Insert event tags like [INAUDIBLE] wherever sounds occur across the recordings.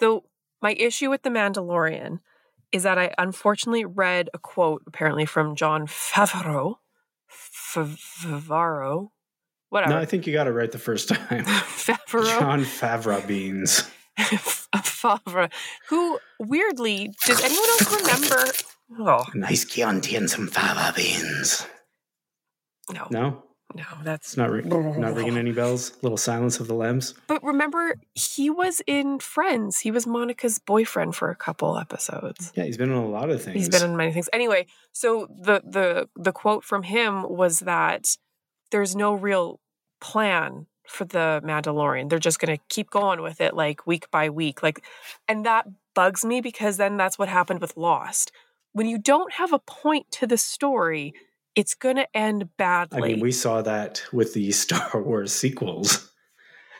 So my issue with The Mandalorian is that I unfortunately read a quote apparently from Jon Favreau. Favreau. Whatever. No, I think you got it right the first time. [LAUGHS] Favreau. Jon Favreau beans. [LAUGHS] Favre, who weirdly, does anyone else remember? Oh, Nice Chianti and some fava beans. no, No, no, that's not ri- not ringing any bells. Little silence of the lambs. But remember, he was in Friends. He was Monica's boyfriend for a couple episodes. Yeah, he's been in a lot of things. He's been in many things. Anyway, so the the the quote from him was that there's no real plan for the Mandalorian. They're just going to keep going with it like week by week. Like and that bugs me because then that's what happened with Lost. When you don't have a point to the story, it's going to end badly. I mean, we saw that with the [LAUGHS] Star Wars sequels.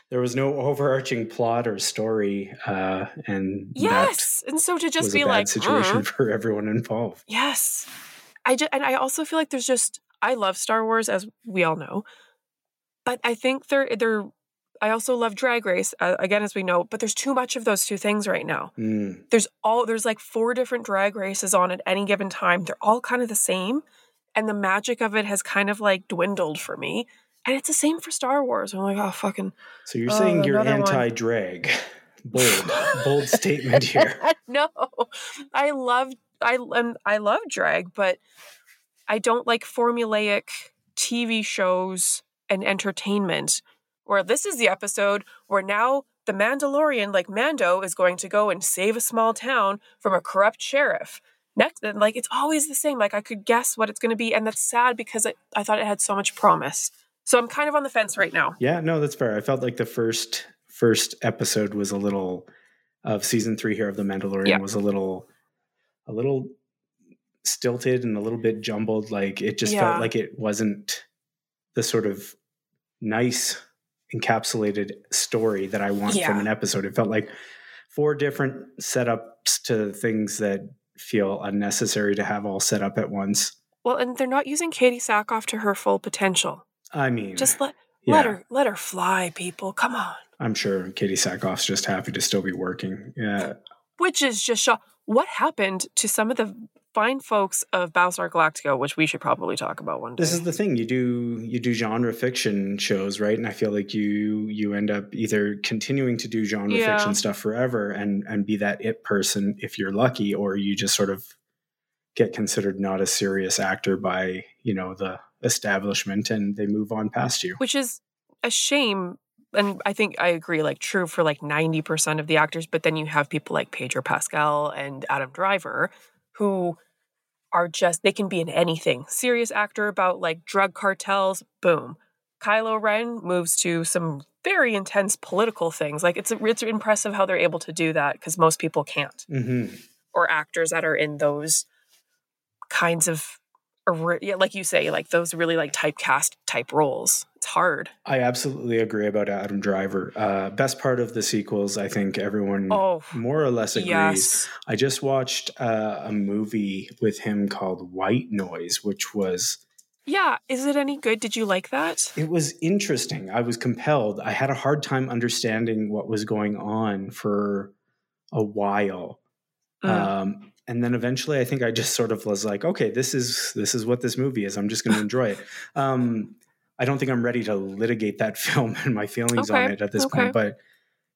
There was no overarching plot or story, uh, and yes. And so to just be a like, situation "Mm." for everyone involved. Yes. I just, and I also feel like there's just I love Star Wars as we all know. But I think they're they're I also love Drag Race uh, again as we know, but there's too much of those two things right now. Mm. There's all there's like four different drag races on at any given time. They're all kind of the same and the magic of it has kind of like dwindled for me. And it's the same for Star Wars. I'm like, oh fucking So you're Oh, saying you're anti-drag? [LAUGHS] Bold, bold statement here. [LAUGHS] no, I love I and I love drag, but I don't like formulaic TV shows and entertainment. Where this is the episode where now the Mandalorian, like Mando, is going to go and save a small town from a corrupt sheriff. Next, and like it's always the same. Like I could guess what it's going to be, and that's sad because I, I thought it had so much promise. So I'm kind of on the fence right now. Yeah, no, that's fair. I felt like the first first episode was a little of season three here of The Mandalorian Yeah. was a little a little stilted and a little bit jumbled. Like it just Yeah. felt like it wasn't the sort of nice encapsulated story that I want from an episode. It felt like four different setups to things that feel unnecessary to have all set up at once. Well, and they're not using Katee Sackhoff to her full potential. I mean, Just let yeah, let her let her fly, people. Come on. I'm sure Katee Sackhoff's just happy to still be working. Yeah, Which is just shock. What happened to some of the fine folks of Battlestar Galactica, which we should probably talk about one day? this is the thing you do you do genre fiction shows right and i feel like you you end up either continuing to do genre Yeah. fiction stuff forever and and be that it person if you're lucky or you just sort of get considered not a serious actor by you know the establishment and they move on past you which is a shame. And I think I agree, like true for like 90% of the actors, but then you have people like Pedro Pascal and Adam Driver who are just they can be in anything. Serious actor about like drug cartels, boom. Kylo Ren moves to some very intense political things. Like it's it's impressive how they're able to do that because most people can't. hmm Or actors that are in those kinds of like you say, like those really like typecast type roles. It's hard. i absolutely agree about adam driver uh best part of the sequels i think everyone Oh, more or less agrees yes. I just watched uh, a movie with him called White Noise, which was Yeah. Is it any good? Did you like that? it was interesting. I was compelled. I had a hard time understanding what was going on for a while. Mm. Um, and then eventually I think I just sort of was like, okay, this is this is what this movie is. I'm just going to enjoy it. [LAUGHS] Um, I don't think I'm ready to litigate that [LAUGHS] film and my feelings on it at this okay. point, but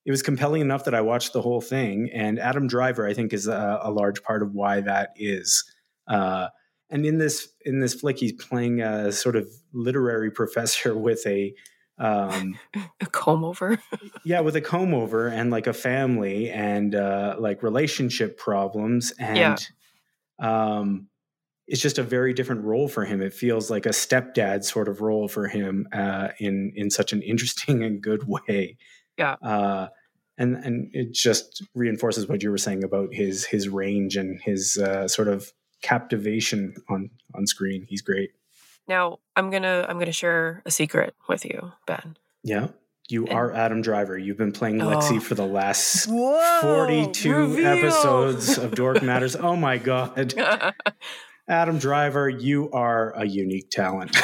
it was compelling enough that I watched the whole thing. And Adam Driver, I think, is a, a large part of why that is. Uh, and in this in this flick, he's playing a sort of literary [LAUGHS] professor with a um, [LAUGHS] A comb over. [LAUGHS] yeah, with a comb over and like a family and uh, like relationship problems and Yeah. um, it's just a very different role for him. It feels like a stepdad sort of role for him uh, in in such an interesting and good [LAUGHS] way. Yeah. Uh, and and it just reinforces what you were saying about his his range and his uh, sort of captivation on on screen. He's great. Now I'm gonna I'm gonna share a secret with you, Ben. Yeah. You And- are Adam Driver. You've been playing Lexi Oh. for the last Whoa! 42 reveal! episodes of Dork [LAUGHS] Matters. Oh my God. [LAUGHS] Adam Driver, you are a unique talent.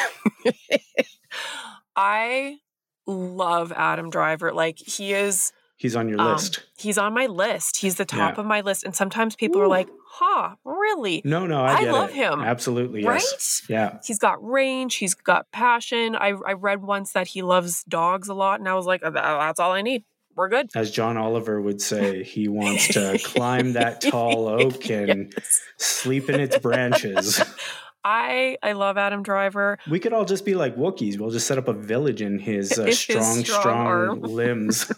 [LAUGHS] I love Adam Driver. Like he is He's on your Um, list. He's on my list. He's the top Yeah. of my list. And sometimes people are like, huh, really? No, no, I, I love it. him. Absolutely, Right? yes. Yeah. He's got range. He's got passion. I, I read once that he loves dogs a lot. And I was like, "Uh, that's all I need. We're good. As John Oliver would say, he wants to [LAUGHS] climb that tall [LAUGHS] oak and Yes. sleep in its branches. [LAUGHS] I I love Adam Driver. We could all just be like Wookiees. We'll just set up a village in his uh, In his strong, strong strong, limbs.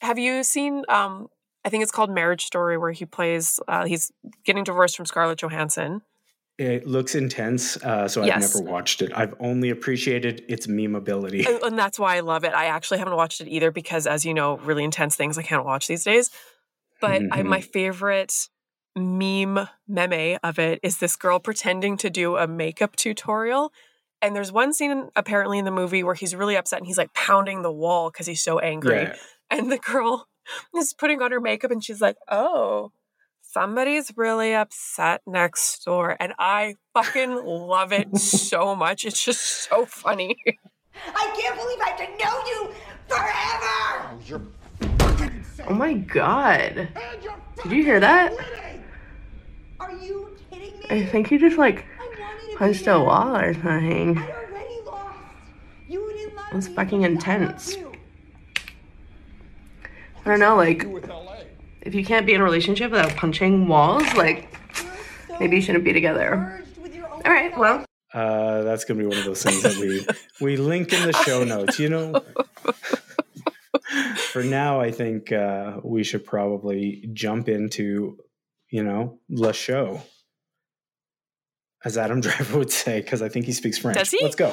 Have you seen? Um, I think it's called Marriage Story, where he plays. Uh, he's getting divorced from Scarlett Johansson. it looks intense, uh, so I've Yes. never watched it. I've only appreciated its memeability. and, and that's why I love it. I actually haven't watched it either because, as you know, really intense things I can't watch these days. But I, Mhm. my favorite meme meme of it is this girl pretending to do a makeup tutorial. And there's one scene apparently in the movie where he's really upset and he's like pounding the wall because he's so angry. Yeah. And the girl [LAUGHS] is putting on her makeup and she's like, oh, somebody's really upset next door. And I fucking love it [LAUGHS] so much. It's just so funny. I can't believe I have to know you forever! Oh, you're fucking. Oh my god. And you're Did you hear that? winning. Are you kidding me? I think he just like I wanted to punched a wall or something. I already lost. You didn't love That's me, fucking but I intense. Love you. I don't know, like You with LA. if you can't be in a relationship without punching walls, like maybe you shouldn't be together. merged with your own All right, well, Uh, that's gonna be one of those things that we we link in the show notes. You know. [LAUGHS] For now, I think uh, we should probably jump into, you know, the show, as Adam [LAUGHS] Driver would say, because I think he speaks French. Does he? Let's go.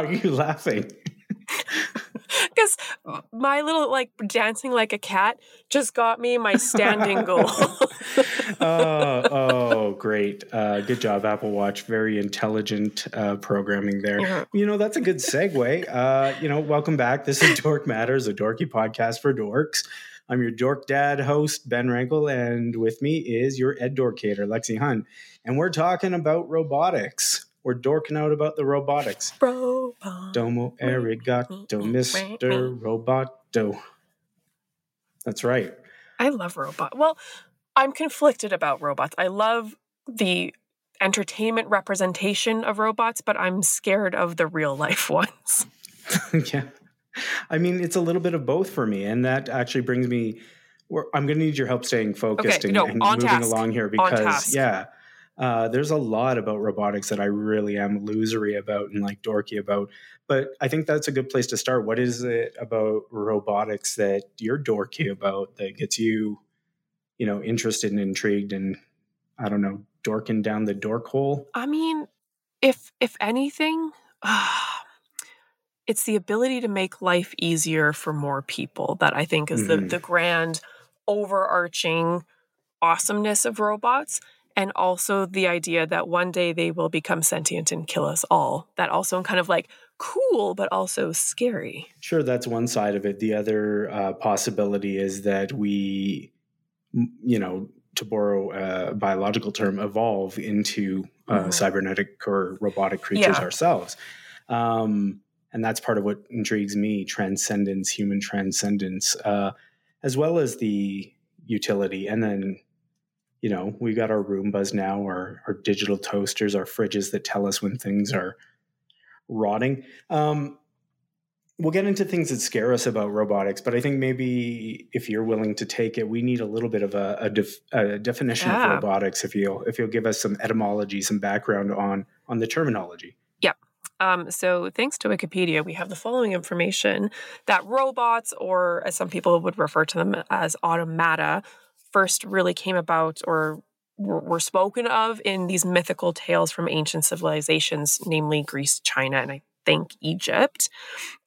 Why are you laughing? [LAUGHS] Because my little like dancing like a cat just got me my standing goal. [LAUGHS] oh, [LAUGHS] oh, great. Uh, good job, Apple Watch. Very intelligent uh, programming there. Yeah. You know, that's a good segue. Uh, you know, welcome back. This is Dork Matters, a dorky podcast for dorks. I'm your dork dad host, Ben Rankel, and with me is your ed dorkator, Lexi Hunt. And we're talking about robotics. We're dorking out about the robotics. Robot. Domo arigato, [LAUGHS] Mr. Roboto. That's right. I love robot. Well, I'm conflicted about robots. I love the entertainment representation of robots, but I'm scared of the real life [LAUGHS] ones. [LAUGHS] yeah. I mean, it's a little bit of both for me. And that actually brings me, I'm going to need your help staying focused Okay, and, no, and moving task. along here because, yeah, uh, there's a lot about robotics that I really am losery about and like dorky about. But I think that's a good place to start. What is it about robotics that you're dorky about that gets you, you know, interested and intrigued and, I don't know, dorking down the dork hole? I mean, if if anything, [SIGHS] it's the ability to make life easier for more people that I think is the Mhm. the grand overarching awesomeness of robots and also the idea that one day they will become sentient and kill us all. That also kind of like cool but also scary. Sure, that's one side of it. The other uh, possibility is that we, you know, to borrow a biological term, evolve into uh, Mhm. cybernetic or robotic creatures Yeah. ourselves. Um, and that's part of what intrigues me transcendence, human transcendence, uh, as well as the utility. And then, you know, we got our Roombas now, our, our digital toasters, our fridges that tell us when things are rotting. Um, we'll get into things that scare us about robotics, but I think maybe if you're willing to take it, we need a little bit of a, a, def, a definition Yeah. of robotics. If you'll if you'll give us some etymology, some background on on the terminology. Um, so, thanks to Wikipedia, we have the following information that robots, or as some people would refer to them as automata, first really came about or were were spoken of in these mythical tales from ancient civilizations, namely Greece, China, and I think Egypt.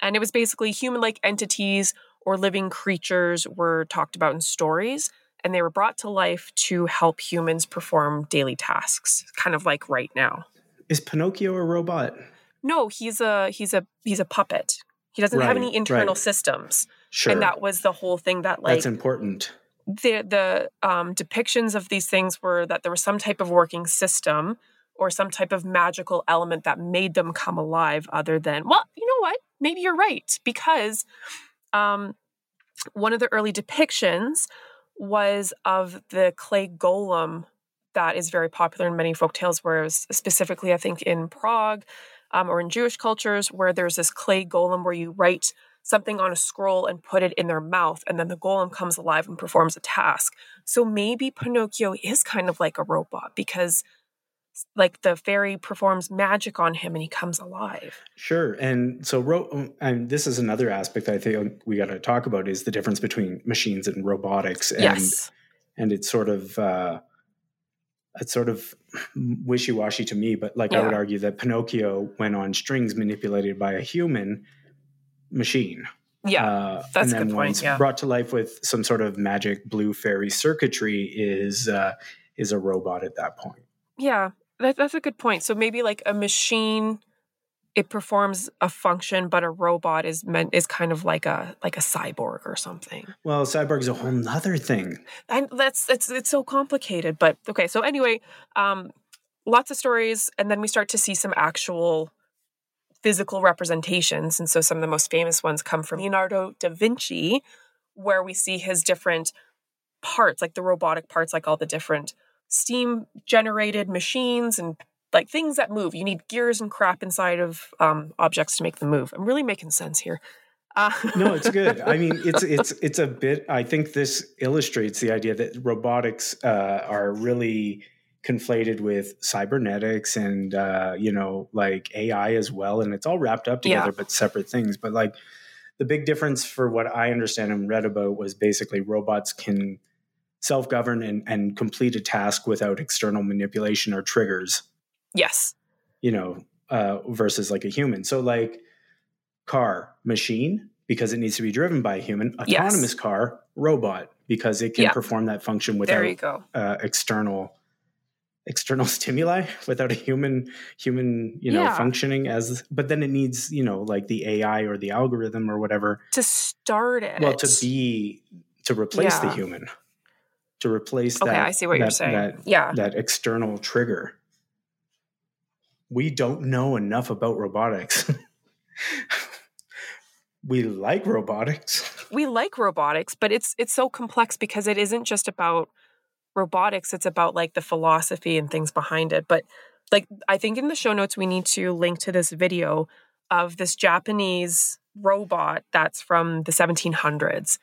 And it was basically human like entities or living creatures were talked about in stories and they were brought to life to help humans perform daily tasks, kind of like right now. Is Pinocchio a robot? No, he's a he's a he's a puppet. He doesn't have any internal right. systems. Sure. And that was the whole thing that like That's important. The the um, depictions of these things were that there was some type of working system or some type of magical element that made them come alive other than well you know what? Maybe you're right because um, one of the early depictions was of the clay golem that is very popular in many folk tales whereas specifically i think in prague um, or in jewish cultures where there's this clay golem where you write something on a scroll and put it in their mouth and then the golem comes alive and performs a task so maybe pinocchio is kind of like a robot because like the fairy performs magic on him and he comes alive Sure. And so, ro- and this is another aspect I think we got to talk about is the difference between machines and robotics. And, yes and it's sort of, uh, it's sort of wishy-washy to me, but like I would argue that Pinocchio went on strings manipulated by a human machine. yeah Uh, that's a and then good point, yeah. brought to life with some sort of magic blue fairy circuitry is uh, is a robot at that point. Yeah, that, that's a good point. So maybe like a machine, it performs a function, but a robot is meant is kind of like a like a cyborg or something. Well, cyborg's a whole nother thing. And that's it's it's so complicated. But okay, so anyway, um, lots of stories, and then we start to see some actual physical representations. And so some of the most famous ones come from Leonardo da Vinci, where we see his different parts, like the robotic parts, like all the different steam generated machines and like things that move. You need gears and crap inside of um, objects to make them move. I'm really making sense here. Uh, No, it's good. I mean, [LAUGHS] it's it's it's a bit. I think this illustrates the idea that robotics uh, are really conflated with cybernetics and uh, you know like AI as well, and it's all wrapped up Yeah. together, but separate things. But like the big difference for what I understand and read about was basically robots can self-govern and, and complete a task without external manipulation or triggers yes. you know, uh, versus like a human. So like car, machine, because it needs to be driven by a human. Yes. Autonomous car, robot, because it can Yeah. perform that function without uh, external external [LAUGHS] stimuli, without a human human you know Yeah. functioning as. But then it needs you know like the AI or the algorithm or whatever. To start it. Well, to be to replace the human, to replace Okay, that. I see what you're saying. That yeah. that external trigger. We don't know enough about robotics. [LAUGHS] we like robotics. we like robotics, but it's it's so complex because it isn't just about robotics, it's about like the philosophy and things behind it. But like I think in the show notes we need to link to this video of this Japanese robot that's from the 1700s.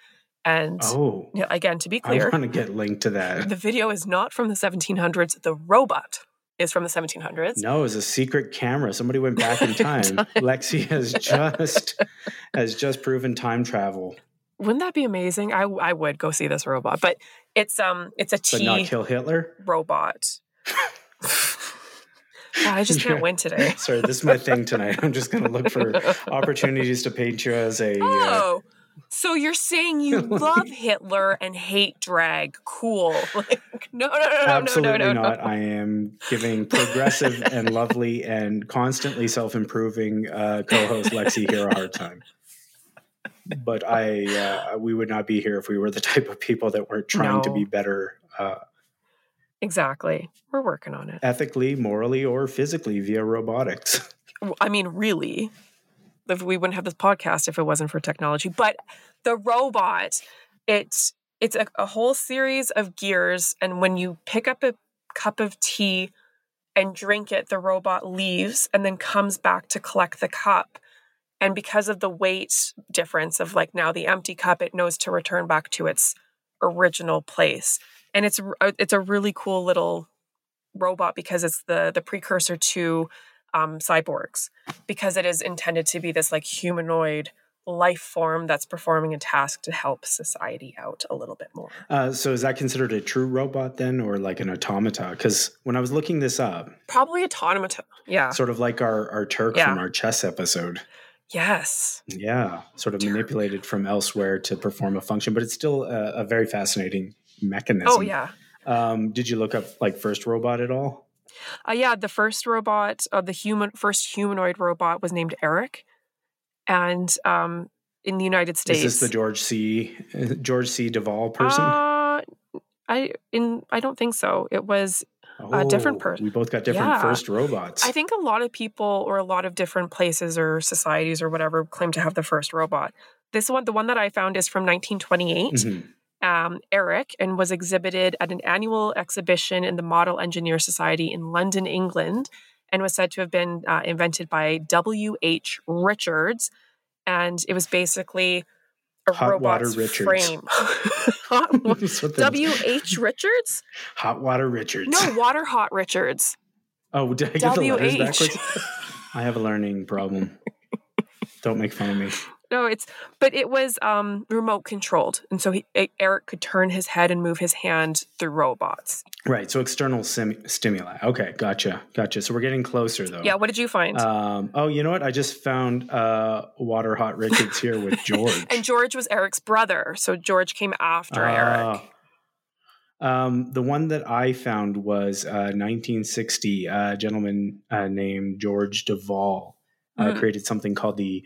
And Oh, again, to be clear, I want to get linked to that. the video is not from the 1700s. The robot is from the 1700s. No, it's a secret camera. Somebody went back in [LAUGHS] time. Lexi has [LAUGHS] just has just proven time travel, Wouldn't that be amazing? I I would go see this robot, but it's um it's a but not kill Hitler. robot. [LAUGHS] God, I just can't Yeah. win today. [LAUGHS] Sorry, this is my thing tonight. I'm just going to look for [LAUGHS] opportunities to paint you as a. Uh, Oh, so you're saying you love Hitler and hate drag? Cool. Like, no, no, no, no, Absolutely no, no, no, not. no. I am giving progressive and lovely and constantly self-improving uh, co-host Lexi here a hard time. But I, uh, we would not be here if we were the [LAUGHS] type of people that weren't trying to be better uh, Exactly. We're working on it. ethically, morally, or physically via robotics. [LAUGHS] I mean, really, if we wouldn't have this podcast if it wasn't for technology. But the robot, it's it's a, a whole series of gears, and when you pick up a cup of tea and drink it, the robot leaves and then comes back to collect the cup. And because of the weight difference of like now the empty cup, it knows to return back to its original place. And it's it's a really cool little robot because it's the the precursor to um, cyborgs because it is intended to be this like humanoid life form that's performing a task to help society out a little bit more. Uh, so is that considered a true robot then, or like an automata? Because when I was looking this up, Probably automata. Yeah. sort of like our our Turk Yeah. from our chess episode, yes. yeah, sort of manipulated from elsewhere to perform a function, but it's still a, a very fascinating mechanism. Oh yeah. Um, did you look up like first robot at all? Uh, yeah, the first robot, uh, the human first humanoid robot was named Eric, and um, in the United States, Is this the George C. uh, George C. Devol person? Uh, I in I don't think so. It was a different Oh, person. We both got different Yeah. first robots. I think a lot of people or a lot of different places or societies or whatever claim to have the first robot. This one, the one that I found is from 1928. Mhm. Um, Eric and was exhibited at an annual exhibition in the Model Engineer Society in London, England, and was said to have been uh, invented by W. H. Richards. And it was basically a Hot Water Richards. frame. [LAUGHS] Hot wa- [LAUGHS] That's what the- W. H. Richards? Hot Water Richards. No, Water Hot Richards. Oh, [LAUGHS] did I get the letters backwards? I have a learning problem. Don't make fun of me. No, it's but it was um remote controlled, and so he, Eric could turn his head and move his hand through robots. Right. So external sim- stimuli. Okay. Gotcha. Gotcha. So we're getting closer though. Yeah, what did you find? Um, oh, you know what? I just found uh, Water Hot Richards here with [LAUGHS] George. and George was Eric's brother, so George came after Eric. Ah. Um, the one that I found was uh, 1960. A gentleman uh, named George Devol uh, Mm. created something called the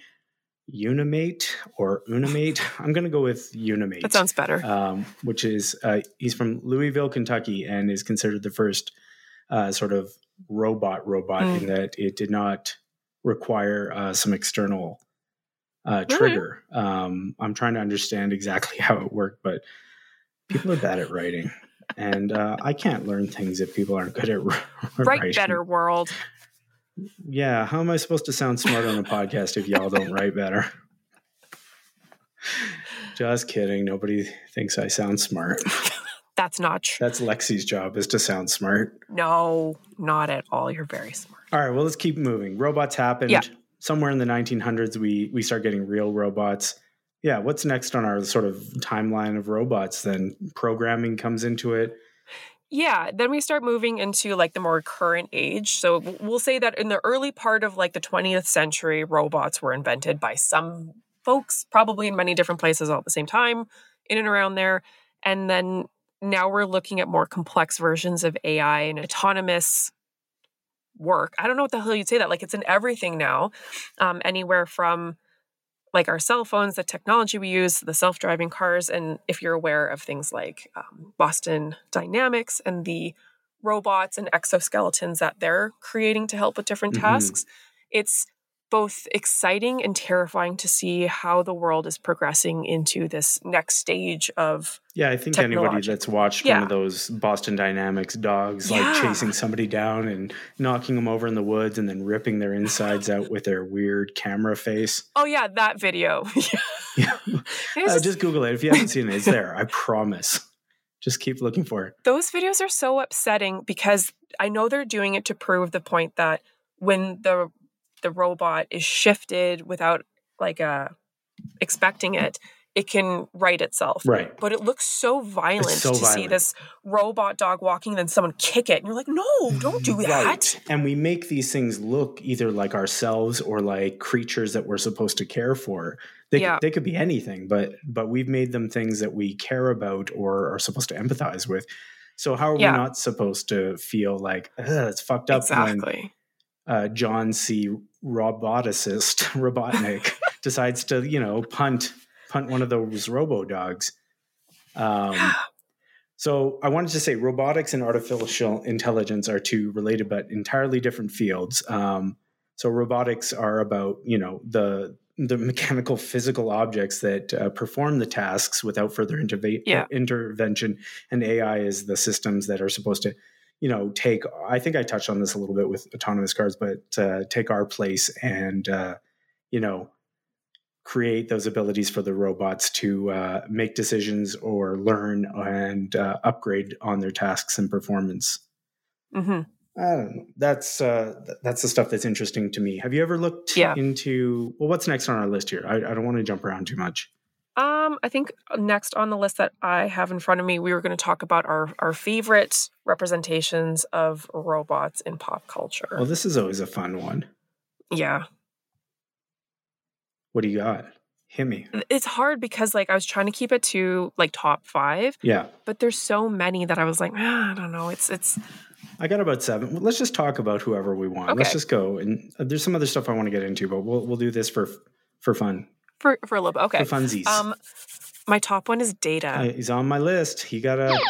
Unimate or Unimate. [LAUGHS] I'm going to go with Unimate. That sounds better. um, which is uh, he's from Louisville, Kentucky, and is considered the first uh, sort of robot robot Mm. in that it did not require uh, some external uh, trigger. Um, I'm trying to understand exactly [LAUGHS] how it worked, but people are bad at writing, and uh, I can't learn things if people aren't good at [LAUGHS] writing. Write better, world. Yeah, how am I supposed to sound smart on a podcast if y'all don't write better? Just kidding. Nobody thinks I sound smart. That's not true. That's Lexi's job is to sound smart. No, not at all. You're very smart. All right, well, let's keep moving. Robots happened. Yeah. Somewhere in the 1900s, we we start getting real robots. Yeah, what's next on our sort of timeline of robots? Then programming comes into it. Yeah, then we start moving into like the more current age. So we'll say that in the early part of like the 20th century, robots were invented by some folks, probably in many different places all at the same time, in and around there. And then now we're looking at more complex versions of AI and autonomous work. I don't know what the hell you'd say that. Like it's in everything now, um, anywhere from like our cell phones, the technology we use, the self driving cars. And if you're aware of things like um, Boston Dynamics and the robots and exoskeletons that they're creating to help with different Mhm. tasks, it's both exciting and terrifying to see how the world is progressing into this next stage of Yeah, I think anybody that's watched one of those Boston Dynamics dogs Yeah. like chasing somebody down and knocking them over in the woods and then ripping their insides out with their weird camera face. oh yeah that video [LAUGHS] Yeah. [LAUGHS] Uh, just Google it. If you haven't seen it, it's there. I promise. Just keep looking for it. those videos are so upsetting because I know they're doing it to prove the point that when the the robot is shifted without like uh expecting it, it can right itself. Right. But it looks so violent so to see this robot dog walking and then someone kick it. And you're like, no, don't do that. Right. And we make these things look either like ourselves or like creatures that we're supposed to care for. They, Yeah. they could be anything, but but we've made them things that we care about or are supposed to empathize with. So how are Yeah. we not supposed to feel like it's fucked up when Exactly. uh, John C. Roboticist [LAUGHS] Robotnik [LAUGHS] decides to you know punt punt one of those robo dogs. Um, so I wanted to say robotics and artificial intelligence are two related but entirely different fields. Um, so robotics are about you know the the mechanical physical objects that uh, perform the tasks without further interve- Yeah. intervention, and AI is the systems that are supposed to you know take. I think I touched on this a little bit with autonomous cars, but uh, take our place and uh, you know create those abilities for the robots to uh, make decisions or learn and uh, upgrade on their tasks and performance. Mm-hmm. I don't know. That's uh, th- that's the stuff that's interesting to me. Have you ever looked Yeah. into well, what's next on our list here? I, I don't want to jump around too much. Um, I think next on the list that I have in front of me, we were going to talk about our our favorite representations of robots in pop culture. Well, this is always a fun one. yeah, What do you got? Hit me. it's hard because like I was trying to keep it to like top five, Yeah, but there's so many that I was like, ah, I don't know. It's it's I got about seven. Let's just talk about whoever we want. Let's just go. And uh, there's some other stuff I want to get into, but we'll we'll do this for for fun, for for a little bit. Okay. for funsies. Um, my top one is Data. Uh, he's on my list. He got a.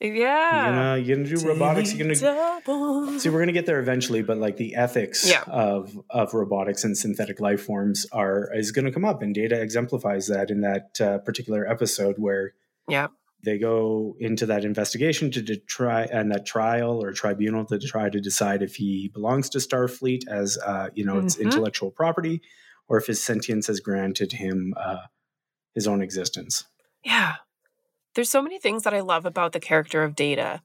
You're yeah. gonna, you're gonna do robotics. You're gonna Double. See, we're to get there eventually, but like the ethics Yeah. of of robotics and synthetic life forms are is to come up, and Data exemplifies that in that uh, particular episode where Yeah. They go into that investigation to, to try and that trial or tribunal to try to decide if he belongs to Starfleet as uh, you know its Mhm. intellectual property, or if his sentience has granted him uh, his own existence. Yeah. There's so many things that I love about the character of Data.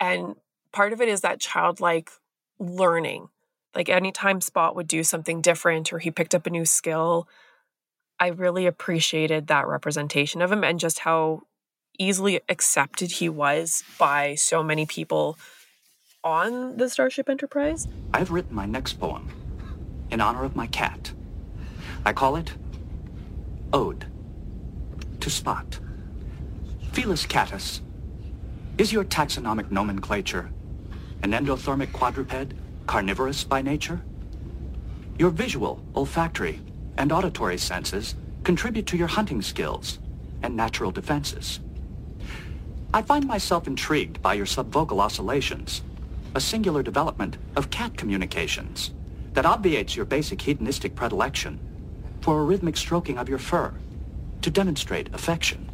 And part of it is that childlike learning. Like anytime Spot would do something different or he picked up a new skill, I really appreciated that representation of him and just how easily accepted he was by so many people on the Starship Enterprise. I've written my next poem in honor of my cat. I call it Ode to Spot. Felis catus, is your taxonomic nomenclature an endothermic quadruped, carnivorous by nature? Your visual, olfactory, and auditory senses contribute to your hunting skills and natural defenses. I find myself intrigued by your subvocal oscillations, a singular development of cat communications that obviates your basic hedonistic predilection for a rhythmic stroking of your fur to demonstrate affection.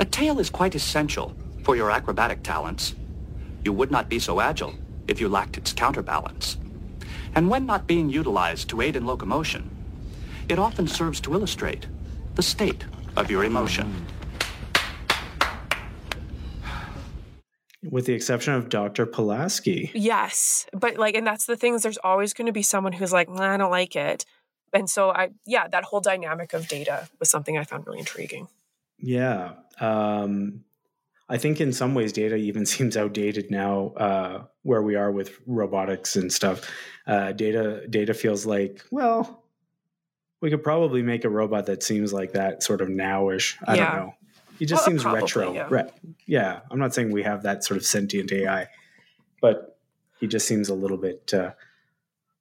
A tail is quite essential for your acrobatic talents. You would not be so agile if you lacked its counterbalance. And when not being utilized to aid in locomotion, it often serves to illustrate the state of your emotion. With the exception of Dr. Pulaski. Yes, but like, and that's the thing is there's always going to be someone who's like, nah, I don't like it. And so I, yeah, that whole dynamic of data was something I found really intriguing. Yeah. Um, I think in some ways data even [LAUGHS] seems outdated now uh, where we are with robotics and stuff. Uh, data data feels like, well, we could probably make a robot that seems like that sort of nowish. I Yeah. don't know. He just Well, seems probably, retro. yeah. Re- yeah. I'm not saying we have that sort of sentient AI, but he just seems a little bit uh, a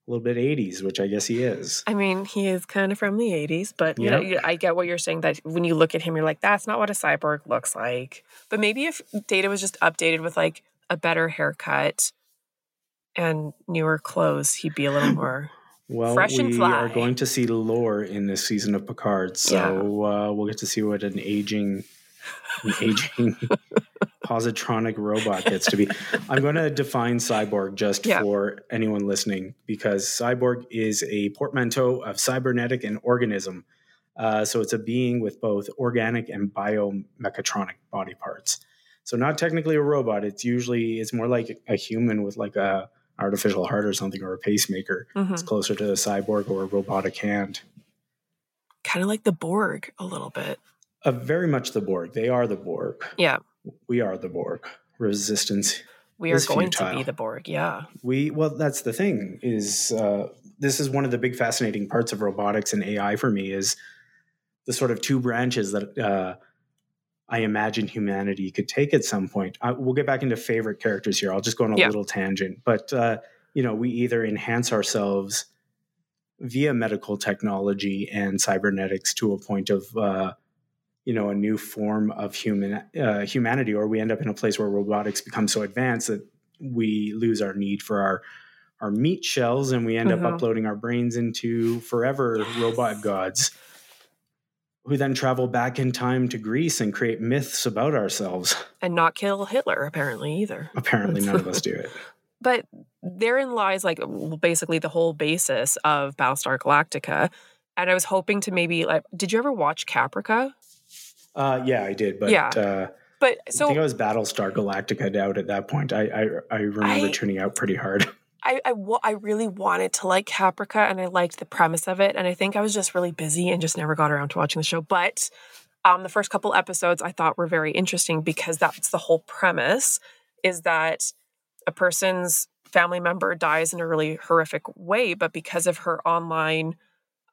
little bit 80s, which I guess he is. I mean, he is kind of from the 80s, but you know, Yep. you- I get what you're saying that when you look at him, you're like, that's not what a cyborg looks like. But maybe if Data was just updated with like a better haircut and newer clothes, he'd be a little [SIGHS] more. Well, Fresh and we are going to see lore in this season of Picard, so uh, we'll get to see what an aging, an aging [LAUGHS] positronic robot gets to be. I'm going to define cyborg just Yeah. for anyone listening because cyborg is a portmanteau of cybernetic and organism. Uh, so it's a being with both organic and biomechatronic body parts. So not technically a robot. It's usually it's more like a human with like a artificial heart or something or a pacemaker. Mhm. It's closer to a cyborg or a robotic hand. kind of like the Borg a little bit. Uh, very much the Borg. They are the Borg. Yeah, We are the Borg. Resistance. we are going to be the Borg. Yeah. We well, that's the thing. Is uh, this is one of the big fascinating parts of robotics and AI for me is the sort of two branches that uh, I imagine humanity could take at some point. I, we'll get back into favorite characters here. I'll just go on a Yeah. little tangent, but uh, you know, we either enhance ourselves via medical technology and cybernetics to a point of uh, you know a new form of human uh, humanity, or we end up in a place where robotics become so advanced that we lose our need for our our meat shells and we end Mhm. up uploading our brains into forever robot gods who then travel back in time to Greece and create myths about ourselves. And not kill Hitler, apparently, either. Apparently, none of us do it. [LAUGHS] But therein lies like basically the whole basis of Battlestar Galactica. And I was hoping to maybe like, did you ever watch Caprica? Uh, yeah, I did, but Yeah. uh, But I think I was Battlestar Galactica out at that point. I I, I remember I- tuning out pretty hard. [LAUGHS] I, I, I really wanted to like Caprica and I liked the premise of it. And I think I was just really busy and just never got around to watching the show. But um, the first couple episodes I thought were very interesting because that's the whole premise is that a person's family member dies in a really horrific way, but because of her online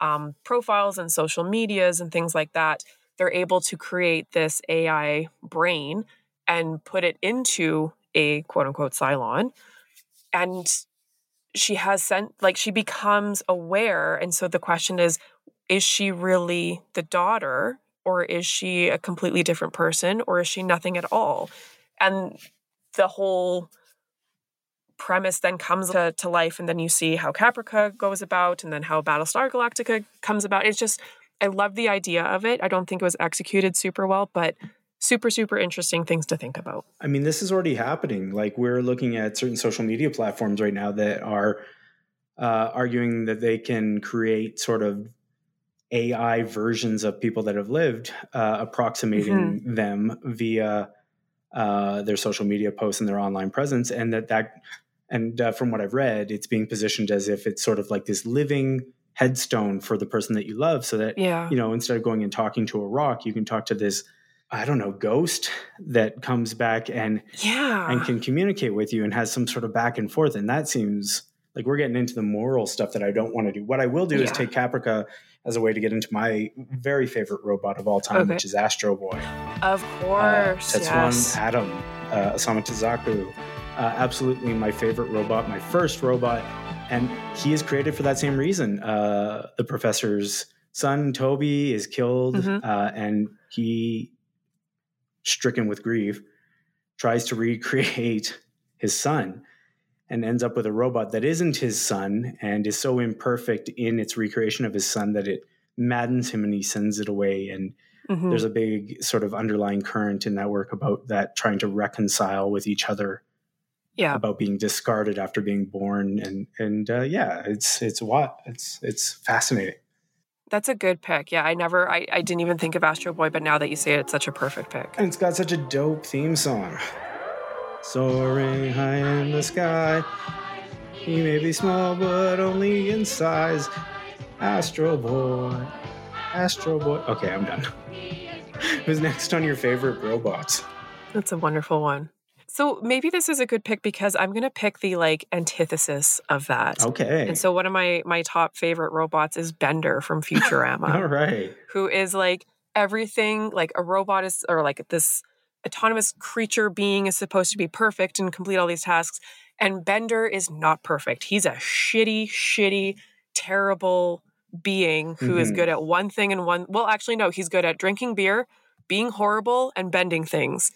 um, profiles and social medias and things like that, they're able to create this AI brain and put it into a quote unquote Cylon. And she has sent, like, she becomes aware. And so the question is is she really the daughter or is she a completely different person or is she nothing at all? And the whole premise then comes to, to life and then you see how Caprica goes about and then how Battlestar Galactica comes about. It's just I love the idea of it. I don't think it was executed super well, but super super interesting things to think about. I mean, this is already happening. Like we're looking at certain social media platforms right now that are uh, arguing that they can create sort of AI versions of people that have lived, uh, approximating them via uh, their social media posts and their online presence, and that that and uh, from what I've read, it's being positioned as if it's sort of like this living headstone for the person that you love, so that Yeah. you know instead of going and talking to a rock, you can talk to this. I don't know, ghost that comes back and Yeah. and can communicate with you and has some sort of back and forth. And that seems like we're getting into the moral stuff that I don't want to do. What I will do is take Caprica as a way to get into my very favorite robot of all time, Okay. which is Astro Boy. of Uh, course. Tetsuan one adam uh, Tezuka. Uh, absolutely my favorite robot, my first robot. And he is created for that same reason. Uh, the professor's son, Toby, is killed, Mhm. uh, and he, stricken with grief, tries to recreate [LAUGHS] his son and ends up with a robot that isn't his son and is so imperfect in its recreation of his son that it maddens him and he sends it away. And Mhm. there's a big sort of underlying current in that work about that trying to reconcile with each other yeah. about being discarded after being born and and uh, yeah it's it's what it's it's fascinating. That's a good pick. Yeah, I never, I, I didn't even think of Astro Boy, but now that you say it, it's such a perfect pick. and it's got such a dope theme song. Soaring high in the sky. He may be small but only in size. Astro boy. Astro boy. Okay i'm done. [LAUGHS] Who's next on your favorite robots? That's a wonderful one. So maybe this is a good pick because I'm going to pick the like antithesis of that. okay And so one of my my top favorite robots is Bender from [LAUGHS] Futurama. all right who is like everything like a robot is or like this autonomous creature being is supposed to be perfect and complete all these tasks and bender is not perfect he's a shitty shitty terrible being who is Mhm. good at one thing and one well actually no he's good at drinking beer being horrible and bending things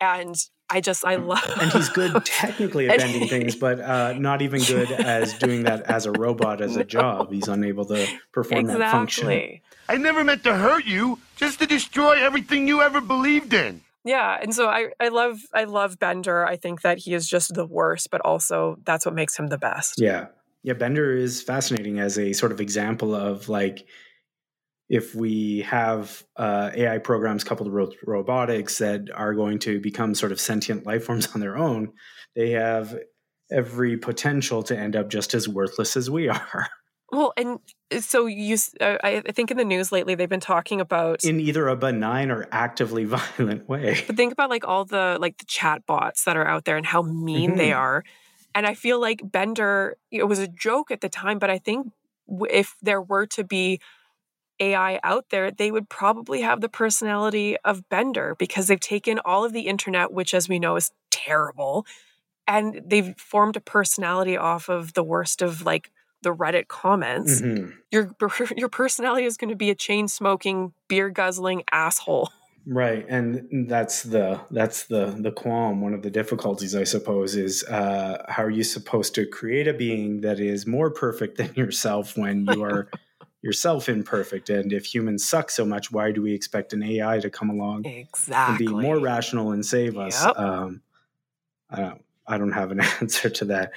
and i just i love [LAUGHS] and he's good [LAUGHS] technically at bending things, but uh, not even good as doing that as a robot as a [LAUGHS] job. He's unable to perform that function. I never meant to hurt you, just to destroy everything you ever believed in. Yeah, and so I I love I love Bender. I think that he is just the worst, but also that's what makes him the best. Yeah, yeah. Bender is fascinating as a sort of example of like if we have uh, AI programs coupled with robotics that are going to become sort of sentient life forms on their own, they have every potential to end up just as worthless as we [LAUGHS] are. Well, and so you, uh, I think in the news lately they've been talking about. in either a benign or actively [LAUGHS] violent way. but think about like all the like the chat bots that are out there and how mean they Mhm. are, and I feel like Bender. It was a joke at the time, but I think if there were to be AI out there, they would probably have the personality of Bender because they've taken all of the internet, which, as we know, is terrible, and they've formed a personality off of the worst of like the Reddit comments. Mhm. Your [LAUGHS] your personality is going to be a chain smoking, beer guzzling asshole. Right, and that's the that's the the qualm. One of the difficulties, I suppose, is uh, how are you supposed to create a being that is more perfect than yourself when you [LAUGHS] are yourself imperfect? And if humans suck so much, why do we expect an AI to come along Exactly. and be more rational and save us? Yep. Um, I don't I don't have an [LAUGHS] answer to that.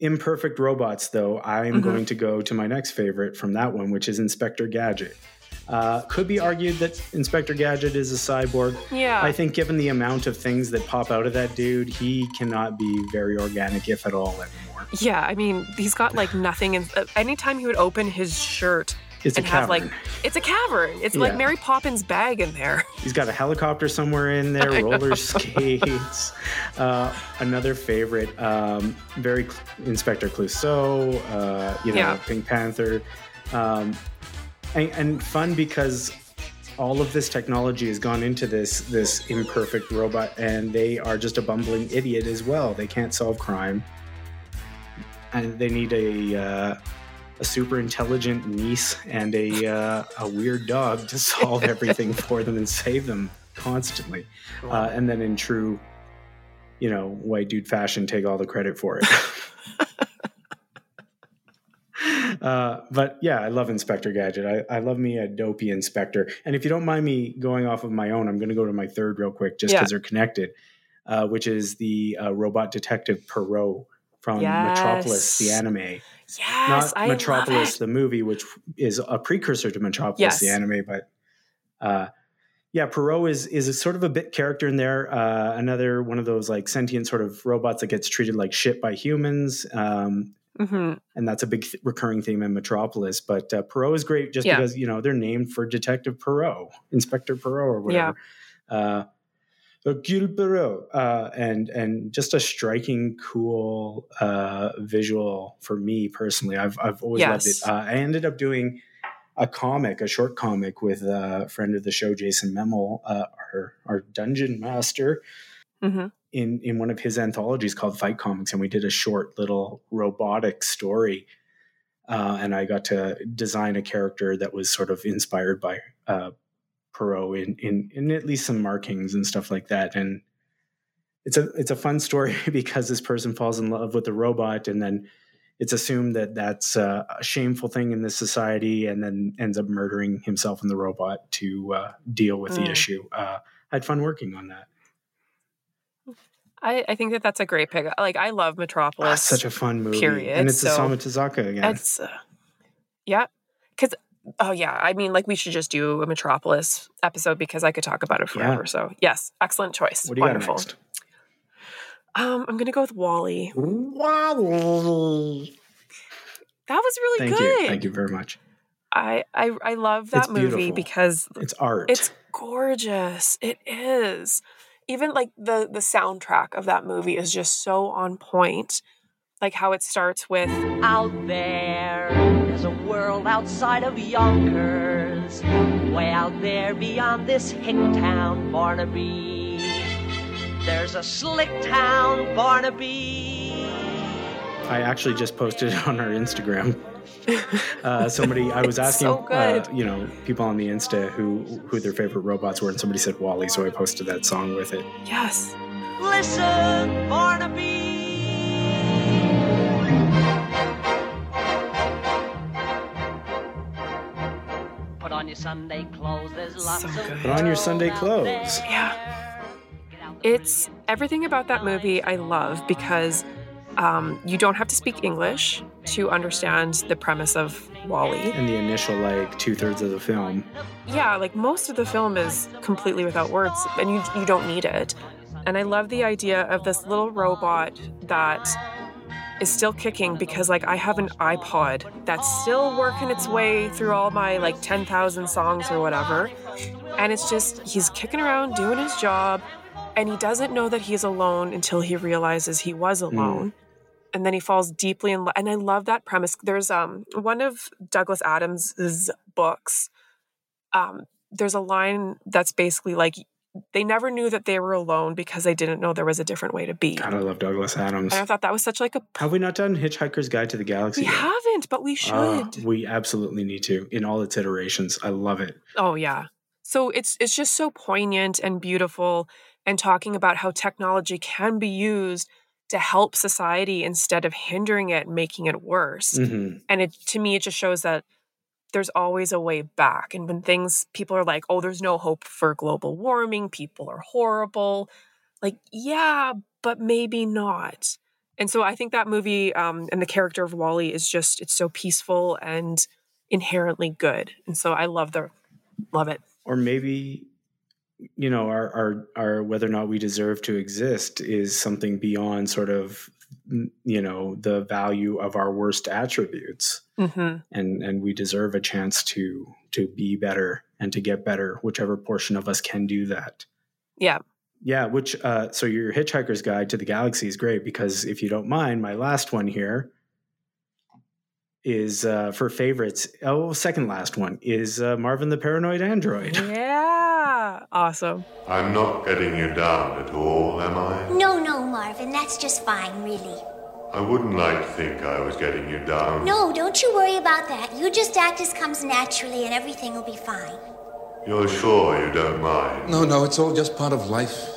Imperfect robots, though, I'm Mhm. going to go to my next favorite from that one, which is Inspector Gadget. Uh, could be argued that Inspector Gadget is a cyborg. Yeah. I think given the amount of things that pop out of that dude, he cannot be very organic, if at all, anymore. Yeah, I mean, he's got like nothing. In, uh, anytime he would open his shirt It's a and have like, it's a cavern. It's like Mary Poppins' bag in there. [LAUGHS] He's got a helicopter somewhere in there, [LAUGHS] roller skates. [LAUGHS] Uh, another favorite, um, very Cl- Inspector Clouseau, uh, you know, Yeah. Pink Panther. Um, and, and fun because all of this technology has gone into this this imperfect robot, and they are just a bumbling idiot as well. They can't solve crime, and they need a uh, a super intelligent niece and a uh, a weird dog to solve [LAUGHS] everything for them and save them constantly. Uh, and then in true, you know, white dude fashion, take all the credit for it. [LAUGHS] Uh, but yeah, I love Inspector Gadget. I, I love me a dopey inspector. And if you don't mind me going off of my own, I'm going to go to my third real quick, just Yeah. because they're connected, uh, which is the uh, robot detective Perot from Yes. Metropolis, the anime. Yes, Not I Metropolis, the movie, which is a precursor to Metropolis, the anime. But uh, yeah, Perot is is a sort of a bit character in there. Uh, another one of those like sentient sort of robots that gets treated like shit by humans. Um, hmm and that's a big th- recurring theme in Metropolis. But uh, Perot is great just Yeah. because you know they're named for Detective Poirot, Inspector Poirot, or whatever. Uh, Hercule uh, and and just a striking, cool uh, visual for me personally. I've I've always loved it. Uh, I ended up doing a comic, a short comic with a friend of the show, Jason Memel, uh, our our dungeon master hmm in in one of his anthologies called Fight Comics, and we did a short little robotic story. Uh, and I got to design a character that was sort of inspired by uh, Perot in, in in at least some markings and stuff like that. And it's a it's a fun [LAUGHS] story because this person falls in love with the robot, and then it's assumed that that's a shameful thing in this society, and then ends up murdering himself and the robot to uh, deal with the Mm. issue. Uh, I had fun working on that. I, I think that that's a great pick. Like, I love Ah, Metropolis. such a fun movie, period, and it's so- Osamu Tezuka again. It's uh, yeah, because oh yeah, I mean, like we should just do a Metropolis episode because I could talk about it Yeah. forever. So yes, excellent choice. what do you Wonderful. got next? Um, I'm gonna go with WALL-E. WALL-E. That was really Thank good. you, thank you very much. I I I love that It's movie beautiful. because It's art. it's gorgeous. It is. Even like the the soundtrack of that movie is just so on point. Like how it starts with Out there, there's a world outside of Yonkers. Way out there beyond this hick town, Barnaby. There's a slick town, Barnaby. I actually just posted on our Instagram. Uh, somebody, I was [LAUGHS] asking, so uh, you know, people on the Insta who who their favorite robots were, and somebody said WALL-E, so I posted that song with it. yes. Listen, Barnaby. Sunday clothes. There's lots So of good. Put on your Sunday clothes. Yeah. Get out the It's everything about that movie I love because um, you don't have to speak English to understand the premise of WALL-E. And the initial like two thirds of the film, Yeah, like most of the film is completely without words, and you you don't need it. And I love the idea of this little robot that is still kicking because like I have an iPod that's still working its way through all my like 10,000 songs or whatever. And it's just he's kicking around doing his job and he doesn't know that he's alone until he realizes he was alone. And then he falls deeply in love. And I love that premise. There's um one of Douglas Adams's books um, there's a line that's basically like they never knew that they were alone because they didn't know there was a different way to be. God, I love Douglas Adams. And I thought that was such like a Have we not done Hitchhiker's Guide to the Galaxy? we yet? haven't, but we Ah, should. we absolutely need to in all its iterations. I love it. oh yeah. So it's it's just so poignant and beautiful and talking about how technology can be used to help society instead of hindering it making it worse. hmm and it to me it just shows that there's always a way back and when things people are like oh there's no hope for global warming people are horrible like yeah but maybe not and so i think that movie um, and the character of WALL-E is just it's so peaceful and inherently good and so i love the Love it. or maybe you know our our our whether or not we deserve to exist is something beyond sort of you know the value of our worst attributes. Hmm and and we deserve a chance to to be better and to get better whichever portion of us can do that. Yeah. yeah which uh so your hitchhiker's guide to the galaxy is great because if you don't mind my last one here is uh for favorites. Oh second last one is uh, marvin the paranoid android. Yeah. Awesome. I'm not getting you down at all, am I? No, no, Marvin, that's just fine, really. I wouldn't like to think I was getting you down. No, don't you worry about that. You just act as comes naturally and everything will be fine. You're sure you don't mind? No, no, it's all just part of life.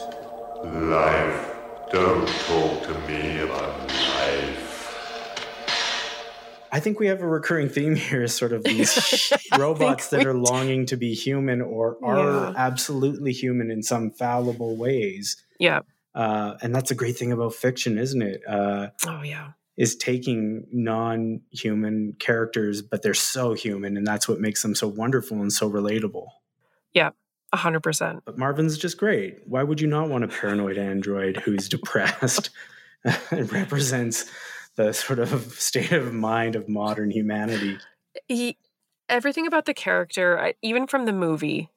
Life. Don't talk to me about life. I think we have a recurring theme [LAUGHS] here is sort of these [LAUGHS] robots that are longing to be human or are Yeah. absolutely human in some fallible ways. Yeah. Uh, and that's a great thing about fiction, isn't it? Uh, Oh yeah. is taking non-human characters, but they're so human, and that's what makes them so wonderful and so relatable. Yeah, a hundred percent. But Marvin's just great. Why would you not want a paranoid android who's depressed? [LAUGHS] it represents the [LAUGHS] sort of state of mind of modern humanity. He everything about the character, even from the movie,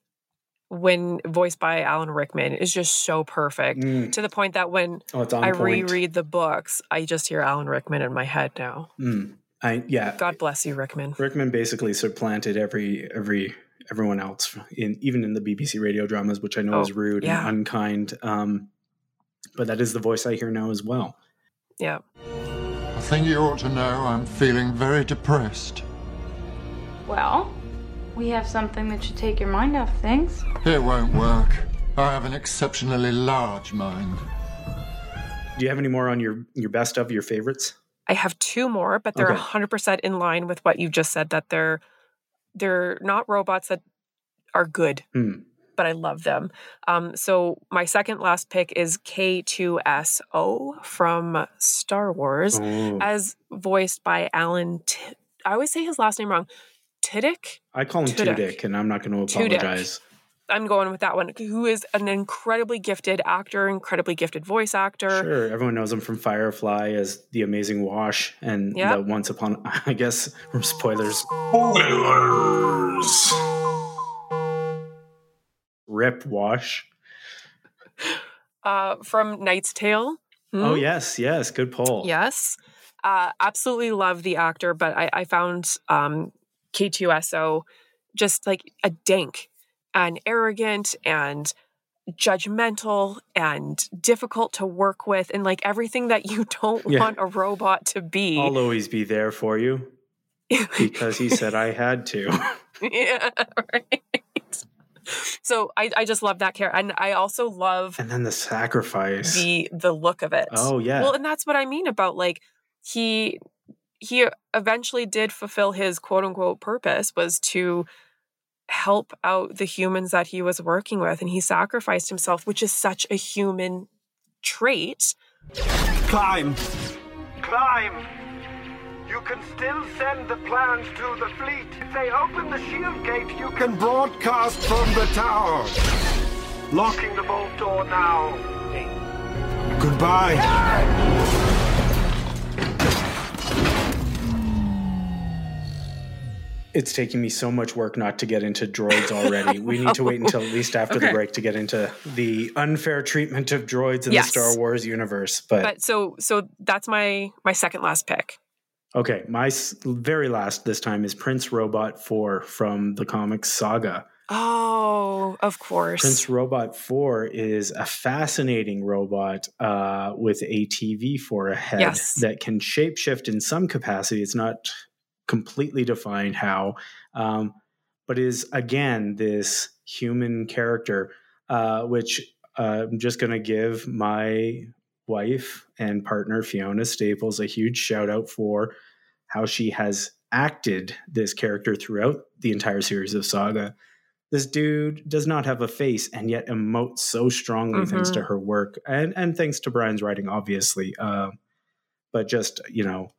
when voiced by Alan Rickman, is just so perfect. Mm. To the point that when Oh, I point. reread the books, I just hear Alan Rickman in my head now. Mm. I yeah. God bless you, Rickman. Rickman basically supplanted every every everyone else in even in the BBC radio dramas, which I know Oh, is rude yeah. and unkind. Um, but that is the voice I hear now as well. Yeah. I think you ought to know I'm feeling very depressed. Well, we have something that should take your mind off things. It won't work. I have an exceptionally large mind. Do you have any more on your your best of your favorites? I have two more, but they're Okay. hundred percent in line with what you just said. That they're they're not robots that are good, Hmm. But I love them. Um, so my second last pick is K2SO from Star Wars, Oh. as voiced by Alan. T- I always say his last name wrong. Tiddick. I call him Tudyk. Tudyk, and I'm not going to Tudyk. apologize. I'm going with that one. Who is an incredibly gifted actor, incredibly gifted voice actor. Sure, everyone knows him from Firefly as the Amazing Wash and Yep. the Once Upon. [LAUGHS] I guess from [LAUGHS] spoilers. Spoilers! Rip Wash. Uh, from Knight's Tale. Oh Hmm? yes, yes, good poll. Yes. Uh, absolutely love the actor, but I, I found um, K2SO just like a dink and arrogant and judgmental and difficult to work with and like everything that you [LAUGHS] don't Yeah. want a robot to be. I'll always be there for you [LAUGHS] because he said I had to. [LAUGHS] yeah, right. [LAUGHS] So I, I just love that care. And I also love And then the sacrifice. the the look of it. Oh, yeah. Well, and that's what I mean about like he he eventually did fulfill his quote unquote purpose was to help out the humans that he was working with and he sacrificed himself, which is such a human trait. Climb! Climb! You can still send the plans to the fleet. If they open the shield gate, you can broadcast from the tower. Locking the vault door now. Goodbye. It's taking me so much work not to get into droids already. [LAUGHS] We need to wait until at least after the break to get into the unfair treatment of droids in Yes. the Star Wars universe. But, But so so that's my my second last pick. Okay, my s- very last this time is Prince Robot 4 from the comics Saga. Oh, of course. Prince Robot 4 is a fascinating robot uh, with a TV for a head Yes. that can shapeshift in some capacity. It's not completely defined how, um, but is again this human character, uh, which uh, I'm just going to give my wife and partner Fiona Staples a huge shout out for how she has acted this character throughout the entire series of Saga this dude does not have a face and yet emotes so strongly thanks to Mhm. her work and and thanks to Brian's writing, obviously. Uh, but just you know,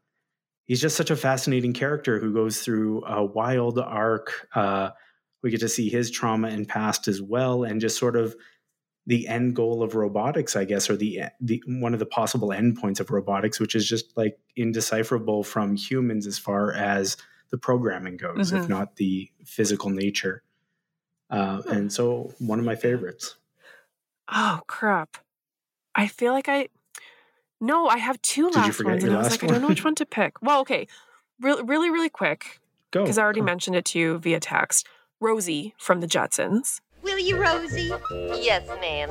he's just such a fascinating character who goes through a wild arc, uh, we get to see his trauma and past as well, and just sort of the end goal of robotics, I guess, or the the one of the possible endpoints of robotics, which is just like indecipherable from humans as far as the programming goes, if Mhm. not the physical nature. Uh, and so, one of my favorites. Oh crap! I feel like I. No, I have two Did last forget ones, your and I was last like, I don't know which one to pick. Well, okay, really, really, really quick Go. because I already go. mentioned it to you via text. Rosie from the Jetsons. Will you, Rosie? Yes, ma'am.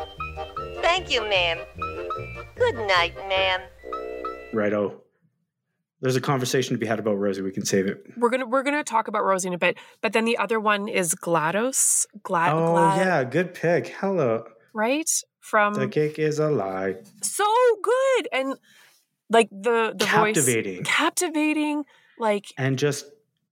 Thank you, ma'am. Good night, ma'am. Righto. There's a conversation to be had about Rosie. We can save it. We're gonna we're gonna talk about Rosie in a bit, but then the other one is GLaDOS. Glad, oh Glad, yeah, good pick. Hello. right from The cake is a lie. so good and like the the Captivating. voice captivating like And just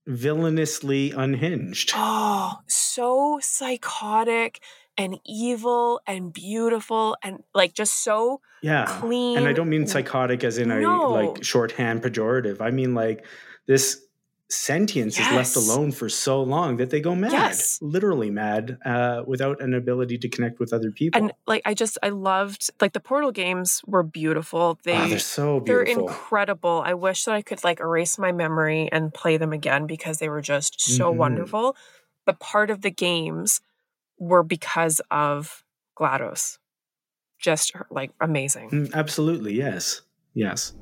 villainously unhinged. oh so psychotic and evil and beautiful and like just so Yeah. clean And I don't mean psychotic as in a like shorthand pejorative. I mean like this sentience is left alone for so long that they go mad. Yes. Literally mad, uh, without an ability to connect with other people. and like I just I loved like the Portal games were beautiful. They oh, they're so beautiful. they're incredible. I wish that I could like erase my memory and play them again because they were just so Mhm. wonderful. But part of the games were because of GLaDOS. Just like amazing. Mm, absolutely, yes. Yes.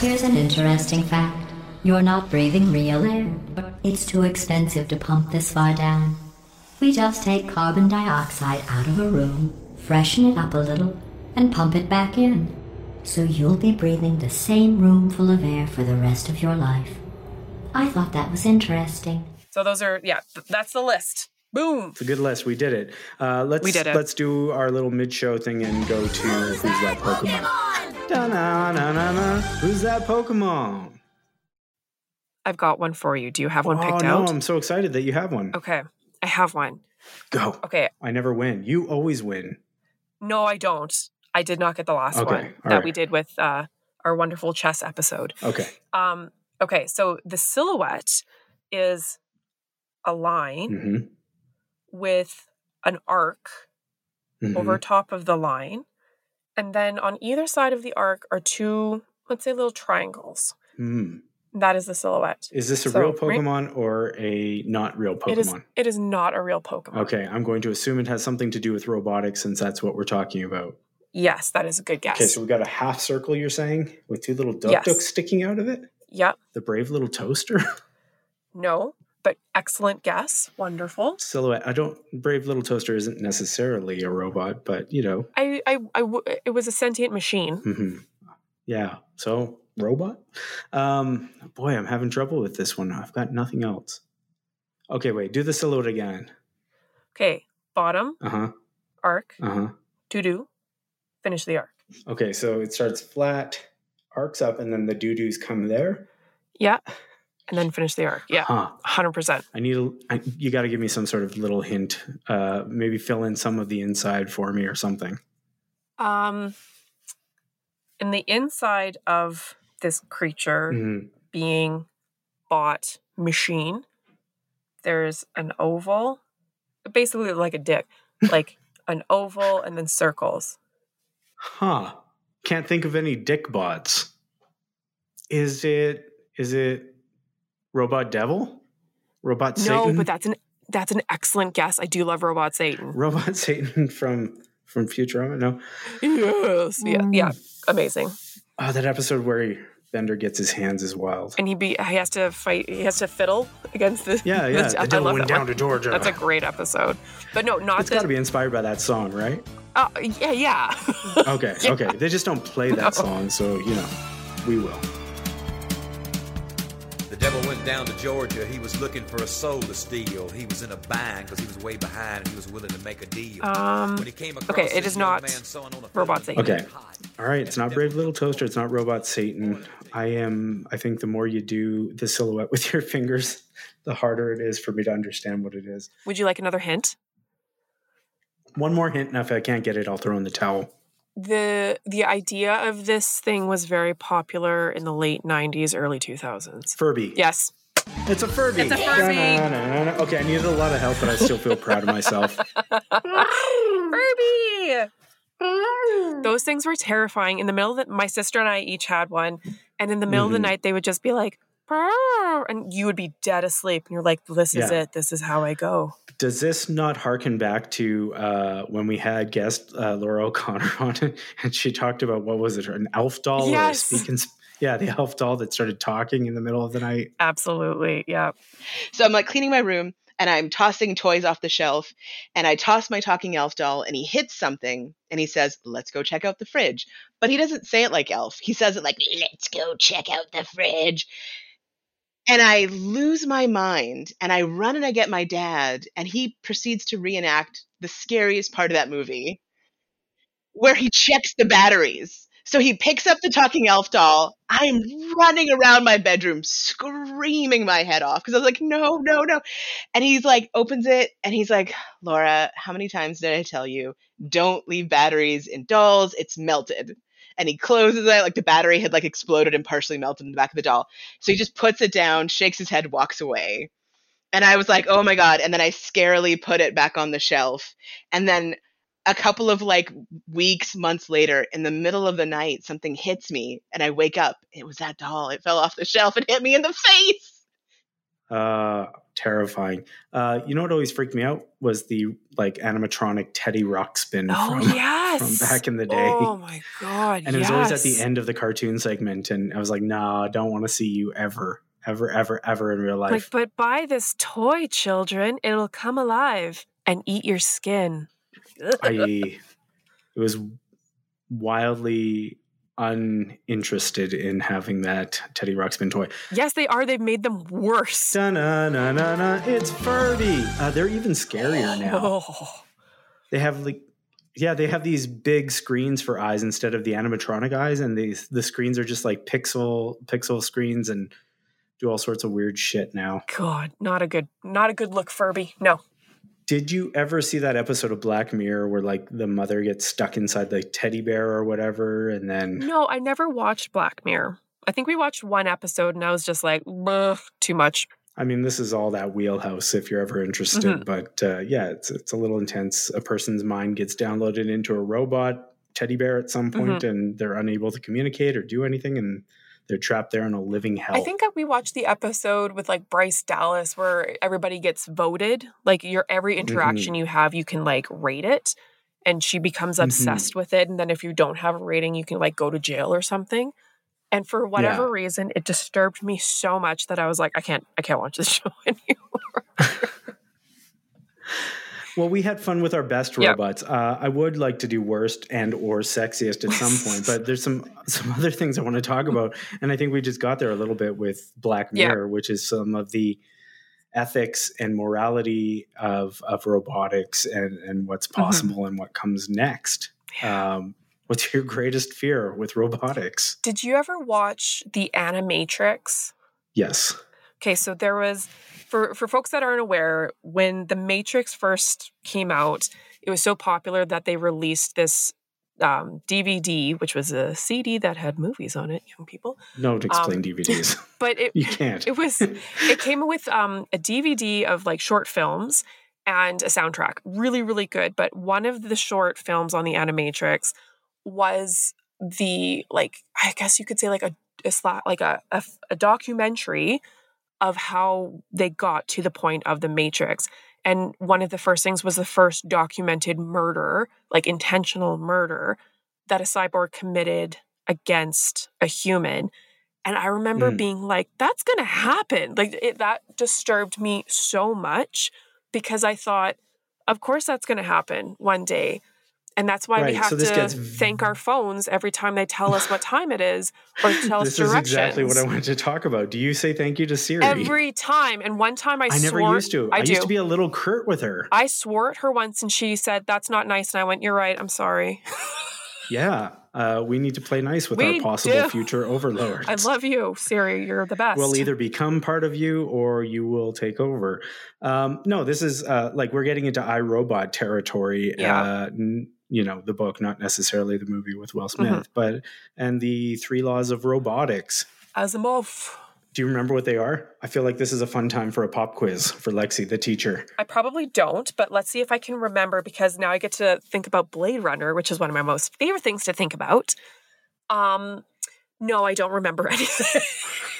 Here's an interesting fact. You're not breathing real air. It's too expensive to pump this far down. We just take carbon dioxide out of a room, freshen it up a little, and pump it back in. So you'll be breathing the same room full of air for the rest of your life. I thought that was interesting. So those are yeah, th- that's the list. Boom. It's a good list. We did it. Uh, let's We did it. let's do our little mid-show thing and go to who's that Pokemon? Da-na-na-na-na. Who's that Pokemon? I've got one for you. Do you have one oh picked no, out? I'm so excited that you have one. Okay. I have one. Go. Okay. I never win. You always win. No, I don't. I did not get the last Okay, one all that right. we did with uh, our wonderful chess episode. Okay. Um, okay, so the silhouette is a line hmm with an arc Mm-hmm. over top of the line. And then on either side of the arc are two, let's say, little triangles. Hmm. That is the silhouette. Is this a So, real right- Pokemon or a not real Pokemon? It is. It is not a real Pokemon. Okay, I'm going to assume it has something to do with robotics since that's what we're talking about. Yes, that is a good guess. Okay, so we got a half circle you're saying with two little duck Yes. ducks sticking out of it? Yep. The brave little toaster? [LAUGHS] No, but excellent guess. Wonderful. Silhouette. I don't brave little toaster isn't necessarily a robot, but you know. I, I, I w- it was a sentient machine. hmm Yeah. So robot? Um boy, I'm having trouble with this one. I've got nothing else. Okay, wait, do the silhouette again. Okay, bottom Uh-huh. arc, Uh-huh. doo doo, finish the arc. Okay, so it starts flat, arcs up, and then the doo-doos come there. Yeah, and then finish the arc. Yeah, Huh. hundred percent. I need a, I, you got to give me some sort of little hint. Uh, maybe fill in some of the inside for me or something. Um, in the inside of this creature Mhm. being bought machine, there's an oval, basically like a dick, [LAUGHS] like an oval and then circles. Huh. Can't think of any dick bots. Is it is it Robot Devil? Robot Satan? No, but that's an that's an excellent guess. I do love Robot Satan. Robot [LAUGHS] Satan from from Futurama? No. Yes, yeah, yeah, amazing. Oh, that episode where he, Bender gets his hands is wild. And he be he has to fight. He has to fiddle against the Yeah, yeah. The, The I devil went down one. to Georgia. That's a great episode. But no, not It's got to be inspired by that song, right? Oh, yeah, yeah. [LAUGHS] Okay, Yeah. okay. They just don't play that song, so you know, we will. The devil went down to Georgia. He was looking for a soul to steal. He was in a bind because he was way behind and he was willing to make a deal. Um. When he came across Okay, it this is young not man on a Robot Satan. Okay. All right. It's not Brave Little Toaster. It's not Robot Satan. I am, I think the more you do the silhouette with your [LAUGHS] fingers, the harder it is for me to understand what it is. Would you like another hint? One more hint, and if I can't get it, I'll throw in the towel. The The idea of this thing was very popular in the late '90s, early 2000s. Furby. Yes, It's a Furby. It's a Furby. Okay, I needed a lot of help, but I still feel proud of myself. [LAUGHS] Furby. Those things were terrifying. In the middle of the, my sister and I each had one, and in the middle of the Mhm. night they would just be like, and you would be dead asleep, and you're like, "This is Yeah. it. This is how I go." Does this not harken back to uh, when we had guest uh, Laura O'Connor [LAUGHS] on and she talked about what was it, an elf doll Yes. or a speaking? Yeah, the elf doll that started talking in the middle of the night. Absolutely, yeah. So I'm like cleaning my room and I'm tossing toys off the shelf and I toss my talking elf doll and he hits something and he says, Let's go check out the fridge. But he doesn't say it like elf. He says it like, Let's go check out the fridge. And I lose my mind and I run and I get my dad and he proceeds to reenact the scariest part of that movie where he checks the batteries. So he picks up the talking elf doll. I'm running around my bedroom screaming my head off because I was like, no, no, no. And he's like, opens it and he's like, Laura, how many times did I tell you don't leave batteries in dolls? It's melted. And he closes it, like the battery had like exploded and partially melted in the back of the doll. So he just puts it down, shakes his head, walks away. And I was like, oh my God. And then I scarily put it back on the shelf. And then a couple of like weeks, months later, in the middle of the night, something hits me and I wake up. It was that doll. It fell off the shelf and hit me in the face. Uh, terrifying. Uh, you know what always freaked me out was the like animatronic Teddy Ruxpin Oh from, yes, from back in the day. Oh my god! and it was always at the end of the cartoon segment, and I was like, "Nah, I don't want to see you ever, ever, ever, ever in real life." Like, but buy this toy, children. It'll come alive and eat your skin. I [LAUGHS] it was wildly uninterested in having that Teddy Ruxpin toy. yes, they are. They've made them worse. Da-na-na-na-na, it's Furby. Uh, they're even scarier now. Oh. They have like, yeah, they have these big screens for eyes instead of the animatronic eyes, and these the screens are just like pixel pixel screens and do all sorts of weird shit now. God, not a good, not a good look, Furby. No. Did you ever see that episode of Black Mirror where like the mother gets stuck inside the teddy bear or whatever, and then No, I never watched Black Mirror. I think we watched one episode and I was just like, "Ugh, too much. I mean, this is all that wheelhouse if you're ever interested. Mhm. But uh, yeah, it's it's a little intense. A person's mind gets downloaded into a robot teddy bear at some point, Mhm. and they're unable to communicate or do anything, and they're trapped there in a living hell. I think that we watched the episode with like Bryce Dallas where everybody gets voted. Like your every interaction you have, you can like rate it. And she becomes Mhm. obsessed with it. And then if you don't have a rating, you can like go to jail or something. And for whatever Yeah. reason, it disturbed me so much that I was like, I can't, I can't watch this [LAUGHS] show anymore. [LAUGHS] Well, we had fun with our best Yep. robots. Uh, I would like to do worst and or sexiest at some point, but there's some [LAUGHS] some other things I want to talk about, and I think we just got there a little bit with Black Yeah. Mirror, which is some of the ethics and morality of of robotics and and what's Mm-hmm. possible and what comes next. Um, what's your greatest fear with robotics? Did you ever watch The Animatrix? Yes. Okay, so there was for for folks that aren't aware, when The Matrix first came out, it was so popular that they released this um, DVD, which was a CD that had movies on it. Young people, Don't explain Um, DVDs. [LAUGHS] but it [LAUGHS] You can't. It was it came with um, a DVD of like short films and a soundtrack. Really, really good. But one of the short films on the Animatrix was the like I guess you could say like a, a like a, a a documentary of how they got to the point of the Matrix. And one of the first things was the first documented murder, like intentional murder, that a cyborg committed against a human. And I remember Mm. being like, that's going to happen. Like, it, that disturbed me so much because I thought, of course, that's going to happen one day. And that's why we have so to gets- thank our phones every time they tell us what time it is or [LAUGHS] tell us This is exactly what I wanted to talk about. Do you say thank you to Siri? Every time. And one time I, I never used to. I, I, do. used to be a little curt with her. I swore at her once and she said, That's not nice. And I went, You're right. I'm sorry. [LAUGHS] Yeah, uh, we need to play nice with We our possible do. future overlords. I love you, Siri. You're the best. We'll either become part of you or you will take over. Um, no, this is uh, like we're getting into iRobot territory. Yeah. Uh, n- you know, the book, not necessarily the movie with Will Smith, Mhm. but and the three laws of robotics. Asimov. Do you remember what they are? I feel like this is a fun time for a pop quiz for Lexi, the teacher. I probably don't, but let's see if I can remember because now I get to think about Blade Runner, which is one of my most favorite things to think about. Um, no, I don't remember [LAUGHS] anything.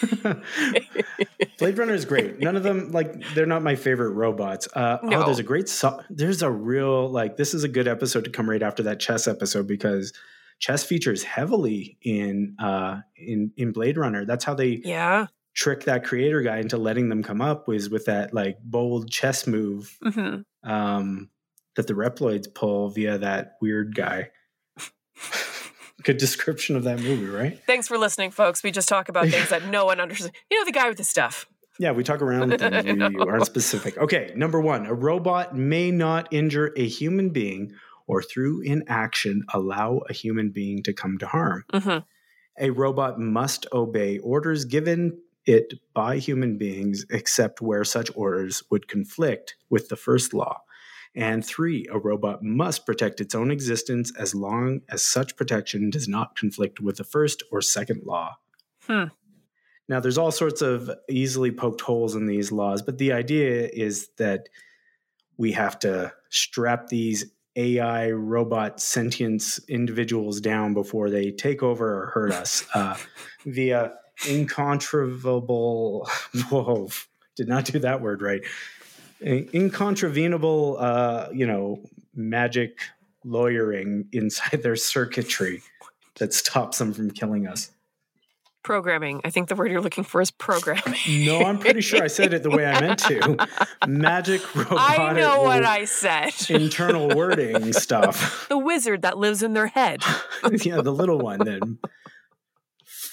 [LAUGHS] Blade Runner is great. None of them like they're not my favorite robots. Uh, No. Oh, there's a great. So- there's a real like this is a good episode to come right after that chess episode because chess features heavily in uh in in Blade Runner. That's how they yeah. trick that creator guy into letting them come up was with that like bold chess move hmm um that the Reploids pull via that weird guy. [LAUGHS] good description of that movie, right? Thanks for listening, folks. We just talk about things that no one understands. You know, the guy with the stuff. Yeah, we talk around things. We aren't specific. [LAUGHS] Okay, number one, a robot may not injure a human being or through inaction allow a human being to come to harm. hmm A robot must obey orders given it by human beings, except where such orders would conflict with the first law. And three, a robot must protect its own existence as long as such protection does not conflict with the first or second law. Hmm. Now, there's all sorts of easily poked holes in these laws, but the idea is that we have to strap these AI robot sentience individuals down before they take over or hurt us [LAUGHS] uh, via incontrovertible. [LAUGHS] Whoa, did not do that word right. Incontravenable, uh, you know, magic lawyering [LAUGHS] inside their circuitry that stops them from killing us. Programming. I think the word you're looking for is programming. No, I'm pretty sure I said it the way I meant to. [LAUGHS] Magic robotic. I know what I said. internal wording [LAUGHS] stuff. The wizard that lives in their head. yeah, the little one that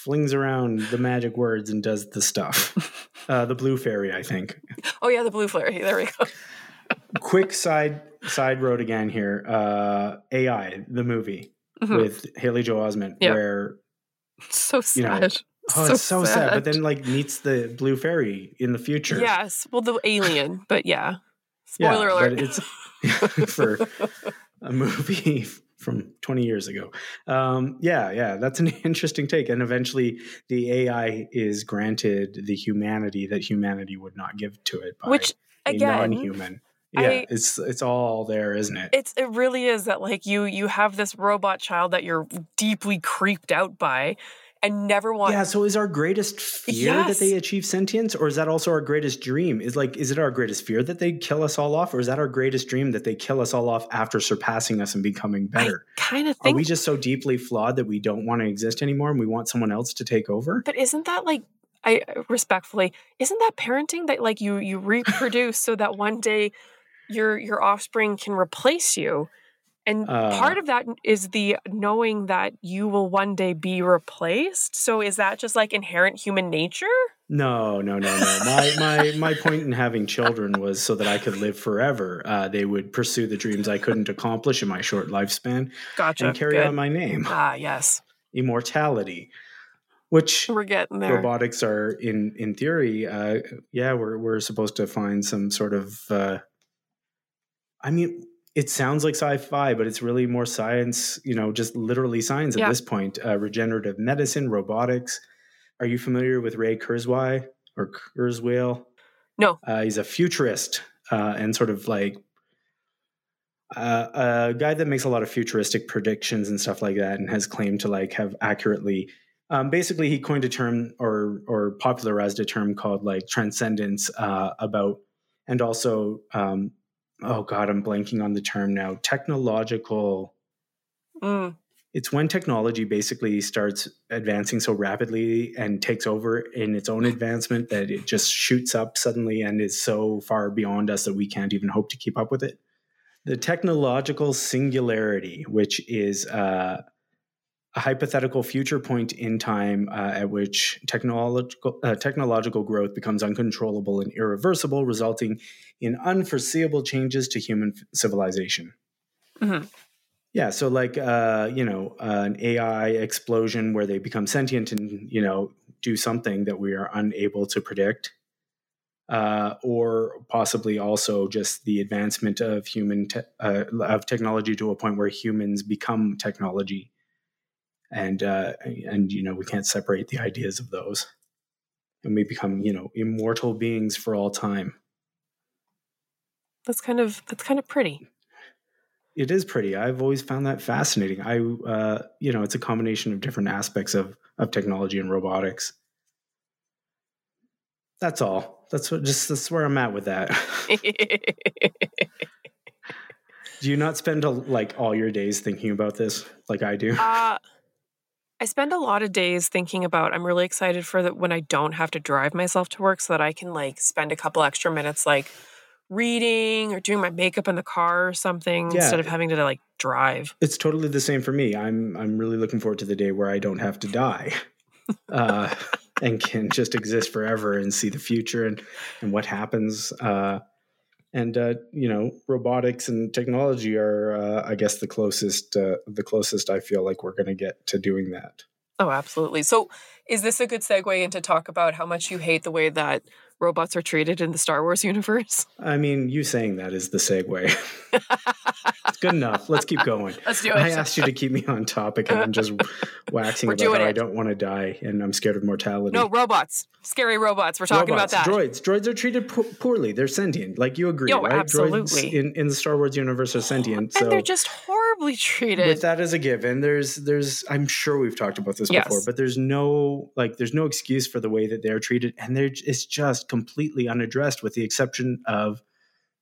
flings around the magic words and does the stuff. [LAUGHS] Uh, the blue fairy, I think. Oh yeah, the blue fairy. There we go. [LAUGHS] Quick side side road again here. Uh, AI, the movie Mhm. with Haley Joel Osment, Yeah. where So sad. you know, oh, it's so sad. But then like meets the blue fairy in the future. Yes. Well, the alien, but yeah. Yeah, Spoiler but alert. it's [LAUGHS] for a movie from 20 years ago. Um, yeah, yeah, that's an [LAUGHS] interesting take. And eventually, the AI is granted the humanity that humanity would not give to it by Which, a again, non-human. Yeah, I- it's it's all there, isn't it? It's it really is that like you you have this robot child that you're deeply creeped out by and never want yeah. So is our greatest fear that they achieve sentience, or is that also our greatest dream? Is like, is it our greatest fear that they kill us all off, or is that our greatest dream that they kill us all off after surpassing us and becoming better? kind of Are we just so deeply flawed that we don't want to exist anymore and we want someone else to take over? But isn't that like I respectfully, isn't that parenting that like you you reproduce so that one day your your offspring can replace you? And Uh, part of that is the knowing that you will one day be replaced. So is that just like inherent human nature? No, no, no, no. My my my point in having children was so that I could live forever. Uh, they would pursue the dreams I couldn't accomplish in my short lifespan Gotcha. and carry Good. on my name, Ah, yes. immortality. Which We're getting there. robotics are in in theory. Uh, yeah, we're we're supposed to find some sort of. Uh, I mean, it sounds like sci-fi, but it's really more science. You know, just literally science at Yeah. this point. Uh, regenerative medicine, robotics. Are you familiar with Ray Kurzweil or Kurzweil? No. Uh, he's a futurist uh, and sort of like uh, a guy that makes a lot of futuristic predictions and stuff like that, and has claimed to like have accurately. Um, basically, he coined a term or or popularized a term called like transcendence uh, about, and also, um, oh god, I'm blanking on the term now. Technological Mm. it's when technology basically starts advancing so rapidly and takes over in its own advancement that it just shoots up suddenly and is so far beyond us that we can't even hope to keep up with it. The technological singularity, which is uh, a hypothetical future point in time uh, at which technological uh, technological growth becomes uncontrollable and irreversible, resulting in unforeseeable changes to human f- civilization. Mhm. Yeah, so like uh, you know, an AI explosion where they become sentient and you know do something that we are unable to predict, uh, or possibly also just the advancement of human te- uh, of technology to a point where humans become technology, and uh, and you know we can't separate the ideas of those. and we become you know immortal beings for all time. That's kind of that's kind of pretty. It is pretty. I've always found that fascinating. I, uh, you know, it's a combination of different aspects of of technology and robotics. That's all. That's what. Just that's where I'm at with that. [LAUGHS] do you not spend a, like all your days thinking about this, like I do? Uh, I spend a lot of days thinking about. I'm really excited for that when I don't have to drive myself to work, so that I can like spend a couple extra minutes like reading or doing my makeup in the car or something Yeah. instead of having to like drive. It's totally the same for me. I'm I'm really looking forward to the day where I don't have to die, [LAUGHS] uh, and can just exist forever and see the future and and what happens. Uh, and uh, you know, robotics and technology are, uh, I guess, the closest uh, the closest I feel like we're going to get to doing that. Oh, absolutely. So, is this a good segue into talk about how much you hate the way that robots are treated in the Star Wars [LAUGHS] universe? I mean, you saying that is the segue. it's good enough. Let's keep going. [LAUGHS] Let's do it. I asked you to keep me on topic, and I'm just [LAUGHS] waxing We're about how doing I don't want to die and I'm scared of mortality. No, robots. Scary robots. We're talking Robots, about that. Droids. Droids are treated po- poorly. They're sentient. Like you agree, Yo, right? absolutely. Droids in, in the Star Wars universe are sentient. so and they're just horribly treated. with that as a given, there's there's I'm sure we've talked about this Yes. before, but there's no like there's no excuse for the way that they're treated, and they're it's just completely unaddressed, with the exception of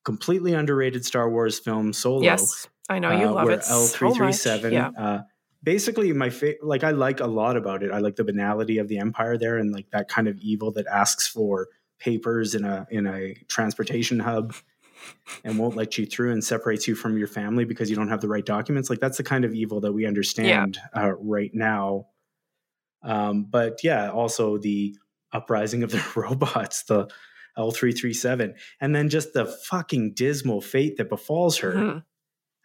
completely underrated Star Wars film Solo. Yes, I know you uh, love where it L three three seven. Yeah. Uh, basically, my fa- like I like a lot about it. I like the banality of the Empire there, and like that kind of evil that asks for papers in a in a transportation hub and won't let you through and separates you from your family because you don't have the right documents. Like that's the kind of evil that we understand uh, right now. Um, but yeah, also the uprising of the [LAUGHS] robots, the L337, and then just the fucking dismal fate that befalls her Mhm.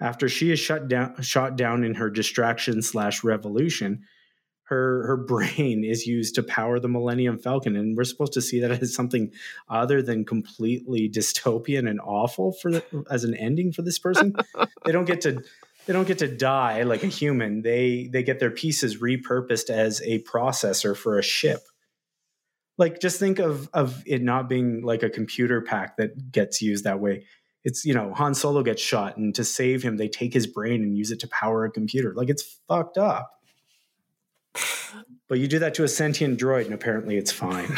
after she is shut down, shot down in her distraction slash revolution. Her her [LAUGHS] brain is used to power the Millennium Falcon, and we're supposed to see that as something other than completely dystopian and awful for the, as an ending for this person. they don't get to they don't get to die like a human. They they get their pieces repurposed as a processor for a ship. Like just think of of it not being like a computer pack that gets used that way. It's you know Han Solo gets shot, and to save him, they take his brain and use it to power a computer. Like it's fucked up. But you do that to a sentient droid, and apparently it's fine.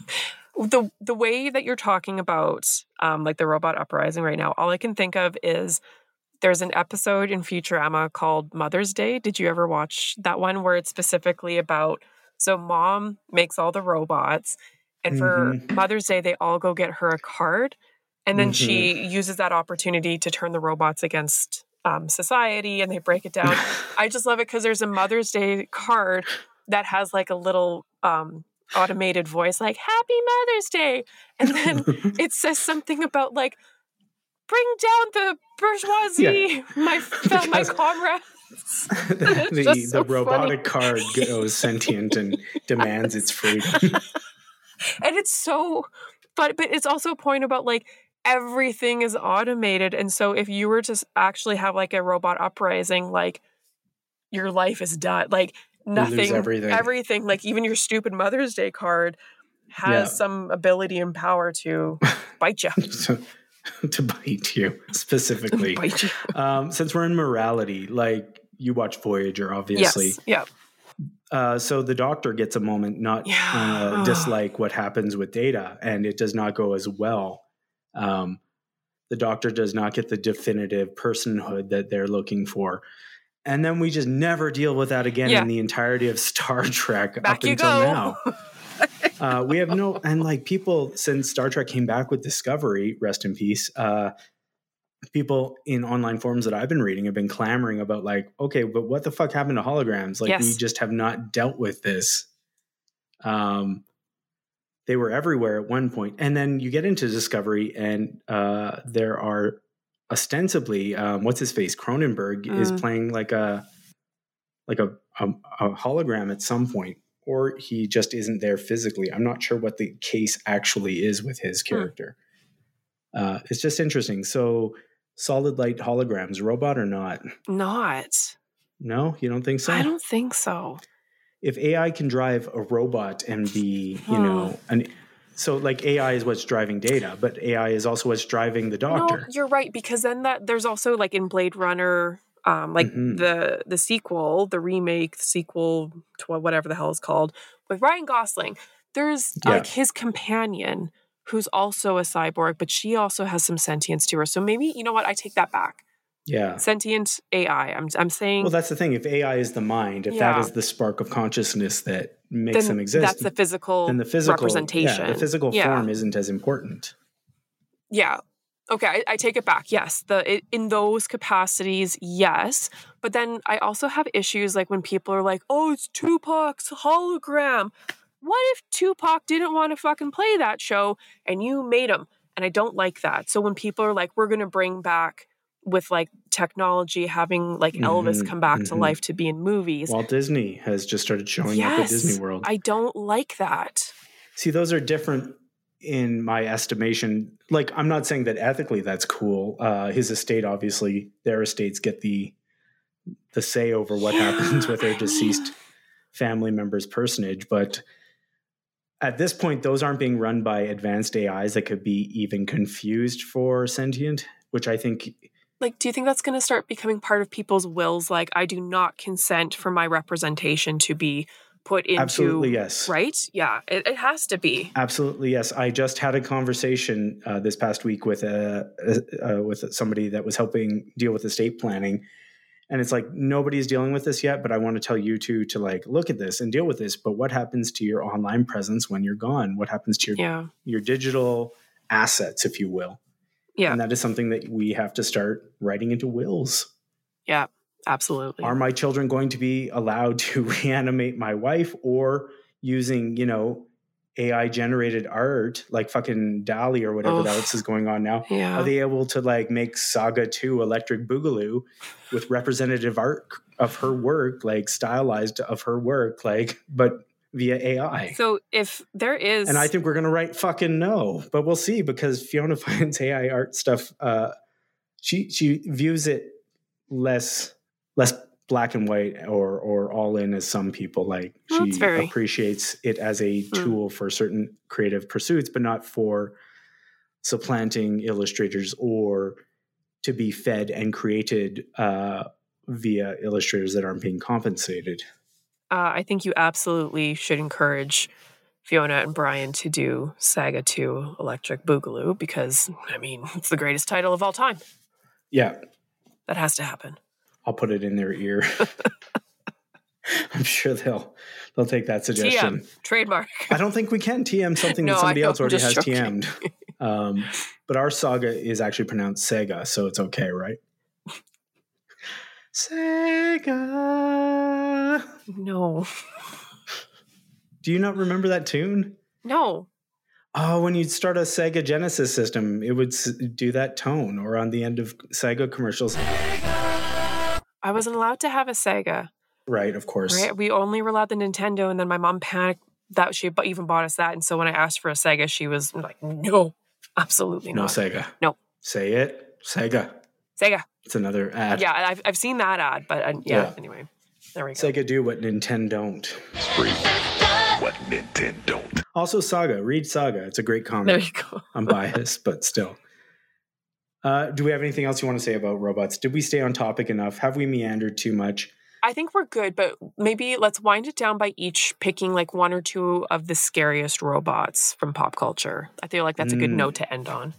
[LAUGHS] the the way that you're talking about um, like the robot uprising right now, all I can think of is there's an episode in Futurama called Mother's Day. Did you ever watch that one where it's specifically about so mom makes all the robots and for Mhm. Mother's Day they all go get her a card and then she Mm-hmm. uses that opportunity to turn the robots against um, society and they break it down. [LAUGHS] I just love it because there's a Mother's Day card that has like a little um, automated voice like "Happy Mother's Day," and then [LAUGHS] it says something about like "Bring down the bourgeoisie, [LAUGHS] my [LAUGHS] fel- my comrades." [LAUGHS] the It's just the robotic card goes sentient and demands its freedom. and it's so but but it's also a point about like everything is automated and so if you were to actually have like a robot uprising like your life is done like nothing everything. everything like even your stupid mother's day card has Yeah. some ability and power to bite you so, [LAUGHS] to bite you [LAUGHS] specifically. bite you [LAUGHS] Um, since we're in morality, like you watch Voyager, obviously. yes yeah Uh, so the doctor gets a moment not Yeah. uh, dislike what happens with data, and it does not go as well. Um, the doctor does not get the definitive personhood that they're looking for. And then we just never deal with that again Yeah. in the entirety of Star Trek Back up until go. now. Uh, we have no, and like people since Star Trek came back with Discovery, rest in peace. Uh, people in online forums that I've been reading have been clamoring about like, okay, but what the fuck happened to holograms? Like we just have not dealt with this. Um, they were everywhere at one point, and then you get into Discovery, and uh, there are ostensibly, um, what's his face, Cronenberg is Mm. playing like a like a, a a hologram at some point, or he just isn't there physically. I'm not sure what the case actually is with his character. Uh, it's just interesting. So, solid light holograms, robot or not? not No, you don't think so? i don't think so if AI can drive a robot and be, you know, an so like AI is what's driving data, but AI is also what's driving the doctor. No, you're right because then that there's also like in Blade Runner, um, like Mhm. the the sequel, the remake, the sequel to whatever the hell is called with Ryan Gosling. There's Yeah. like his companion who's also a cyborg, but she also has some sentience to her. So maybe you know what? I take that back. Yeah. Sentient AI. I'm I'm saying Well, that's the thing. If AI is the mind, if that Yeah. is the spark of consciousness that makes then them exist, that's the physical then the physical representation. Yeah, the physical form isn't as important. Yeah. Okay, I, I take it back. Yes, the it, in those capacities, yes. But then I also have issues like when people are like, "Oh, it's Tupac's hologram." What if Tupac didn't want to fucking play that show and you made him? And I don't like that. So when people are like, "We're going to bring back with like technology having like Elvis Mhm, come back to mhm. life to be in movies." Walt Disney has just started showing up at Disney World. I don't like that. See, those are different in my estimation. Like, I'm not saying that ethically that's cool. Uh, his estate, obviously, their estates get the the say over what happens with their [LAUGHS] deceased family member's personage, but at this point, those aren't being run by advanced AIs that could be even confused for sentient, which I think like do you think that's going to start becoming part of people's wills like i do not consent for my representation to be put into Absolutely, yes. right yeah it, it has to be Absolutely, yes. I just had a conversation uh, this past week with a, uh, with somebody that was helping deal with estate planning, and it's like nobody's dealing with this yet. But I want to tell you two to like look at this and deal with this. But what happens to your online presence when you're gone? What happens to your Yeah. your digital assets, if you will? Yeah. and that is something that we have to start writing into wills. yeah absolutely Are my children going to be allowed to [LAUGHS] reanimate my wife or using, you know, AI generated art like fucking DALL-E or whatever Ugh. else is going on now? Yeah. Are they able to like make Saga 2 Electric Boogaloo with representative art of her work, like stylized of her work, like, but via AI? so if there is And I think we're going to write fucking no, but we'll see because Fiona [LAUGHS] finds AI art stuff. Uh, she she views it less less black and white or or all in as some people like. Well, she very- appreciates it as a Hmm. tool for certain creative pursuits, but not for supplanting illustrators or to be fed and created uh, via illustrators that aren't being compensated. uh, i think you absolutely should encourage fiona and brian to do saga 2 electric boogaloo because i mean it's the greatest title of all time Yeah, that has to happen I'll put it in their ear. [LAUGHS] I'm sure they'll they'll take that suggestion. tm trademark I don't think we can TM something No, that somebody else already has joking. TM'd. Um, but our saga is actually pronounced Sega, so it's okay, right? Sega. no Do you not remember that tune? no Oh, when you'd start a Sega Genesis system, it would do that tone, or on the end of Sega commercials. I wasn't allowed to have a Sega. Right, of course. Right? We only were allowed the Nintendo, and then my mom panicked that she even bought us that. And so when I asked for a Sega, she was like, "No, absolutely No not. Sega. No Say it. Sega. Sega." It's another ad. Yeah, I've I've seen that ad, but uh, yeah, Yeah. Anyway, there we go. Sega do what Nintendo don't. What Nintendo don't. Also, Saga. Read Saga. It's a great comic. There you go. I'm biased, but still. Uh, do we have anything else you want to say about robots? Did we stay on topic enough? Have we meandered too much? I think we're good, but maybe let's wind it down by each picking like one or two of the scariest robots from pop culture. I feel like that's a good Mm. note to end on.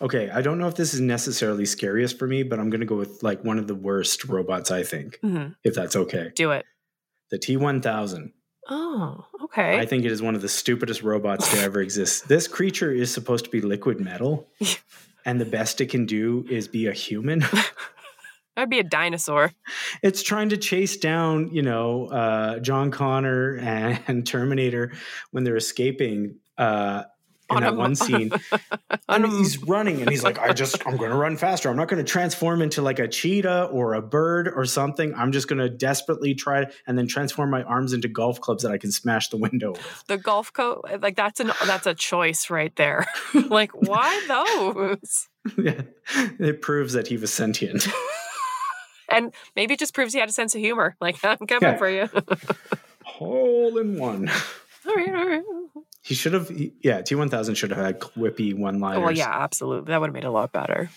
Okay, I don't know if this is necessarily scariest for me, but I'm going to go with like one of the worst robots, I think, Mhm. if that's okay. Do it. The T1000. Oh, okay. I think it is one of the stupidest robots to ever exist. This creature is supposed to be liquid metal, [LAUGHS] and the best it can do is be a human. [LAUGHS] That'd be a dinosaur. it's trying to chase down, you know, uh, John Connor and [LAUGHS] Terminator when they're escaping uh, in On that one scene. [LAUGHS] and he's running, and he's like, "I just, I'm going to run faster. I'm not going to transform into like a cheetah or a bird or something. I'm just going to desperately try and then transform my arms into golf clubs that I can smash the window with." The golf coat, like that's an that's a choice right there. [LAUGHS] like, why those? [LAUGHS] yeah, it proves that he was sentient. And maybe it just proves he had a sense of humor. Like, I'm coming Yeah. for you. hole in one. All right, all right. He should have, yeah, T1000 should have had quippy one liners. Oh, well, yeah, absolutely. That would have made it a lot better.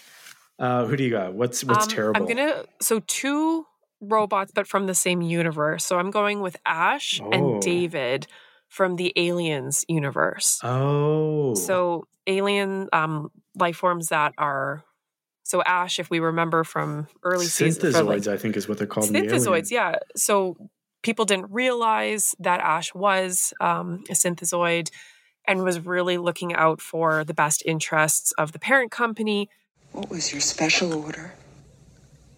Uh, who do you got? What's what's Um, terrible? I'm gonna so two robots, but from the same universe. So I'm going with Ash Oh. and David from the Aliens universe. Oh. So alien um, life forms that are so Ash, if we remember from early seasons, for, like, I think, is what they're called. the yeah. So people didn't realize that Ash was um, a synthezoid and was really looking out for the best interests of the parent company. What was your special order?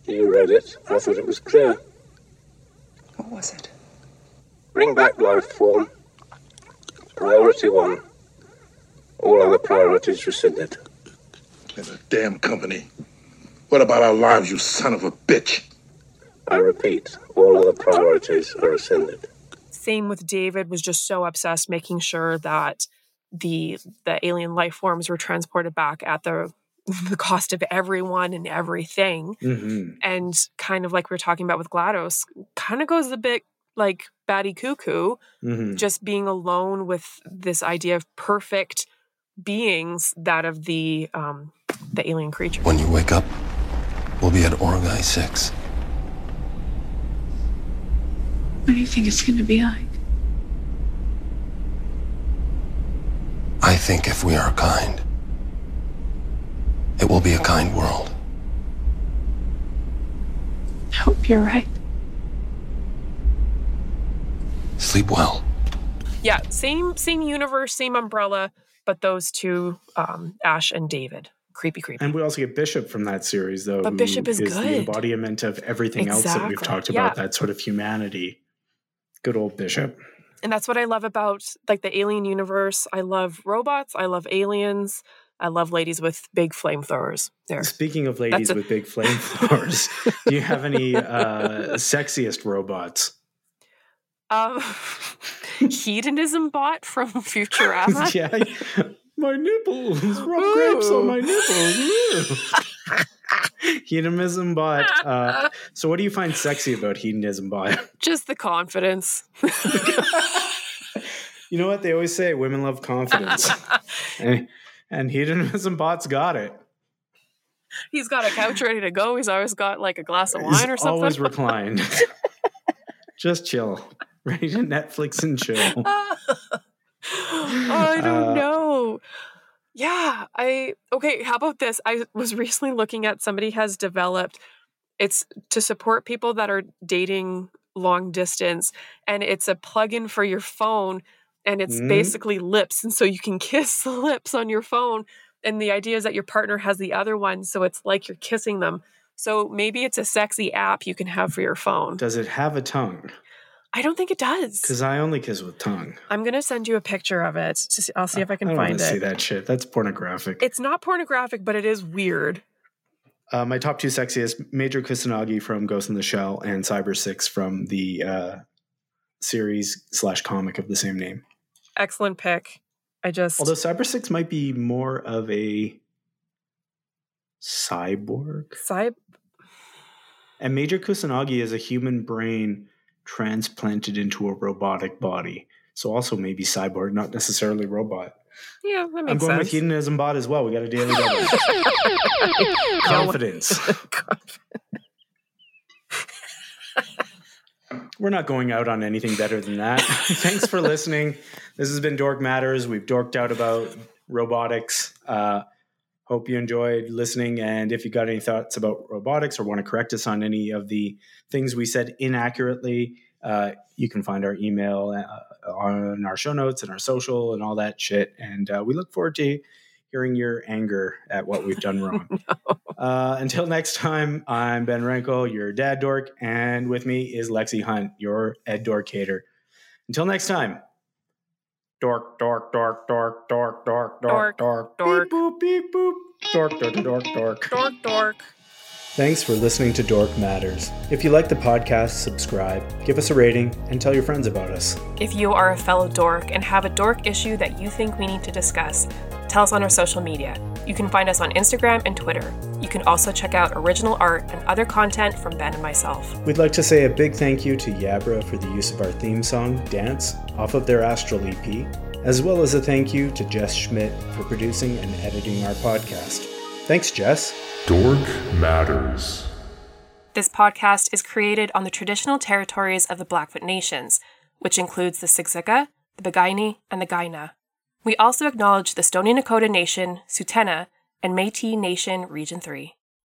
You read it. I thought it was clear. What was it? Bring back life form. Priority one. All other priorities rescinded. In a damn company. What about our lives, you son of a bitch? I repeat, all other priorities are rescinded. Same with David was just so obsessed making sure that the the alien life forms were transported back at the [LAUGHS] the cost of everyone and everything. Mhm. And kind of like we were talking about with GLaDOS, kind of goes a bit like Batty Cuckoo, Mhm. just being alone with this idea of perfect beings, that of the um the alien creature. When you wake up, we'll be at Origae-6. What do you think it's gonna be like? I think if we are kind, it will be a kind world. I hope you're right. Sleep well. Yeah, same same universe, same umbrella, but those two, um, Ash and David. Creepy, creepy. And we also get Bishop from that series, though. But Bishop is the good. embodiment of everything else that we've talked about, Yeah. that sort of humanity. Good old Bishop. and that's what I love about like the alien universe. I love robots. I love aliens. I love ladies with big flamethrowers. There. Speaking of ladies a- with big flamethrowers, [LAUGHS] do you have any uh, sexiest robots? Um, [LAUGHS] hedonism bot from Futurama. [LAUGHS] yeah. My nipples. Rub grapes on my nipples. [LAUGHS] hedonism bot. Uh, so, what do you find sexy about hedonism bot? Just the confidence. [LAUGHS] You know what they always say? Women love confidence, [LAUGHS] and, and hedonism bot's got it. He's got a couch ready to go. He's always got like a glass of He's wine or something. always reclined. Just chill, ready to Netflix and chill. I don't Uh, know. Yeah, I okay, how about this? I was [LAUGHS] recently looking at somebody has developed it's to support people that are dating long distance and it's a plug-in for your phone and it's Mm. basically lips and so you can [LAUGHS] kiss the lips on your phone and the idea is that your partner has the other one so it's like you're kissing them. So maybe it's a sexy app you can have for your phone. Does it have a tongue? I don't think it does. Because I only kiss with tongue. I'm gonna send you a picture of it. see- I'll see if I I can don't want find to see that shit. That's pornographic. It's not pornographic, but it is weird. Uh, my top two sexiest: Major Kusanagi from Ghost in the Shell and Cyber Six from the uh, series slash comic of the same name. Excellent pick. I just Although Cyber Six might be more of a cyborg, Cy- and Major Kusanagi is a human brain transplanted into a robotic body. So also maybe cyborg, not necessarily robot. yeah, that I'm makes going with sense. hedonism bot as well. We got a daily double. Confidence. [LAUGHS] We're not going out on anything better than that. Thanks for listening. This has been Dork Matters. We've dorked out about robotics. Uh, hope you enjoyed listening. And if you got any thoughts about robotics or want to correct us on any of the things we said inaccurately, uh, you can find our email uh, on our show notes and our social and all that shit. And uh, we look forward to hearing your anger at what we've done wrong. [LAUGHS] uh, until next time, I'm Ben Rankel, your dad dork, and with me is Lexi Hunt, your Ed Dorkator. Until next time, dork, dork, dork, dork, dork, dork, dork, dork, dork, beep boop, beep boop, dork, dork, dork, dork. dork, dork. Thanks for listening to Dork Matters. If you like the podcast, subscribe, give us a rating, and tell your friends about us. If you are a fellow dork and have a dork issue that you think we need to discuss, tell us on our social media. You can find us on Instagram and Twitter. You can also check out original art and other content from Ben and myself. We'd like to say a big thank you to Yabra for the use of our theme song, Dance, off of their Astral EP, as well as a thank you to Jess Schmidt for producing and editing our podcast. Thanks, Jess. Dork Matters. This podcast is created on the traditional territories of the Blackfoot Nations, which includes the Siksika, the Piikani, and the Kainai. We also acknowledge the Stoney Nakota Nation, Tsuut'ina, and Métis Nation Region 3.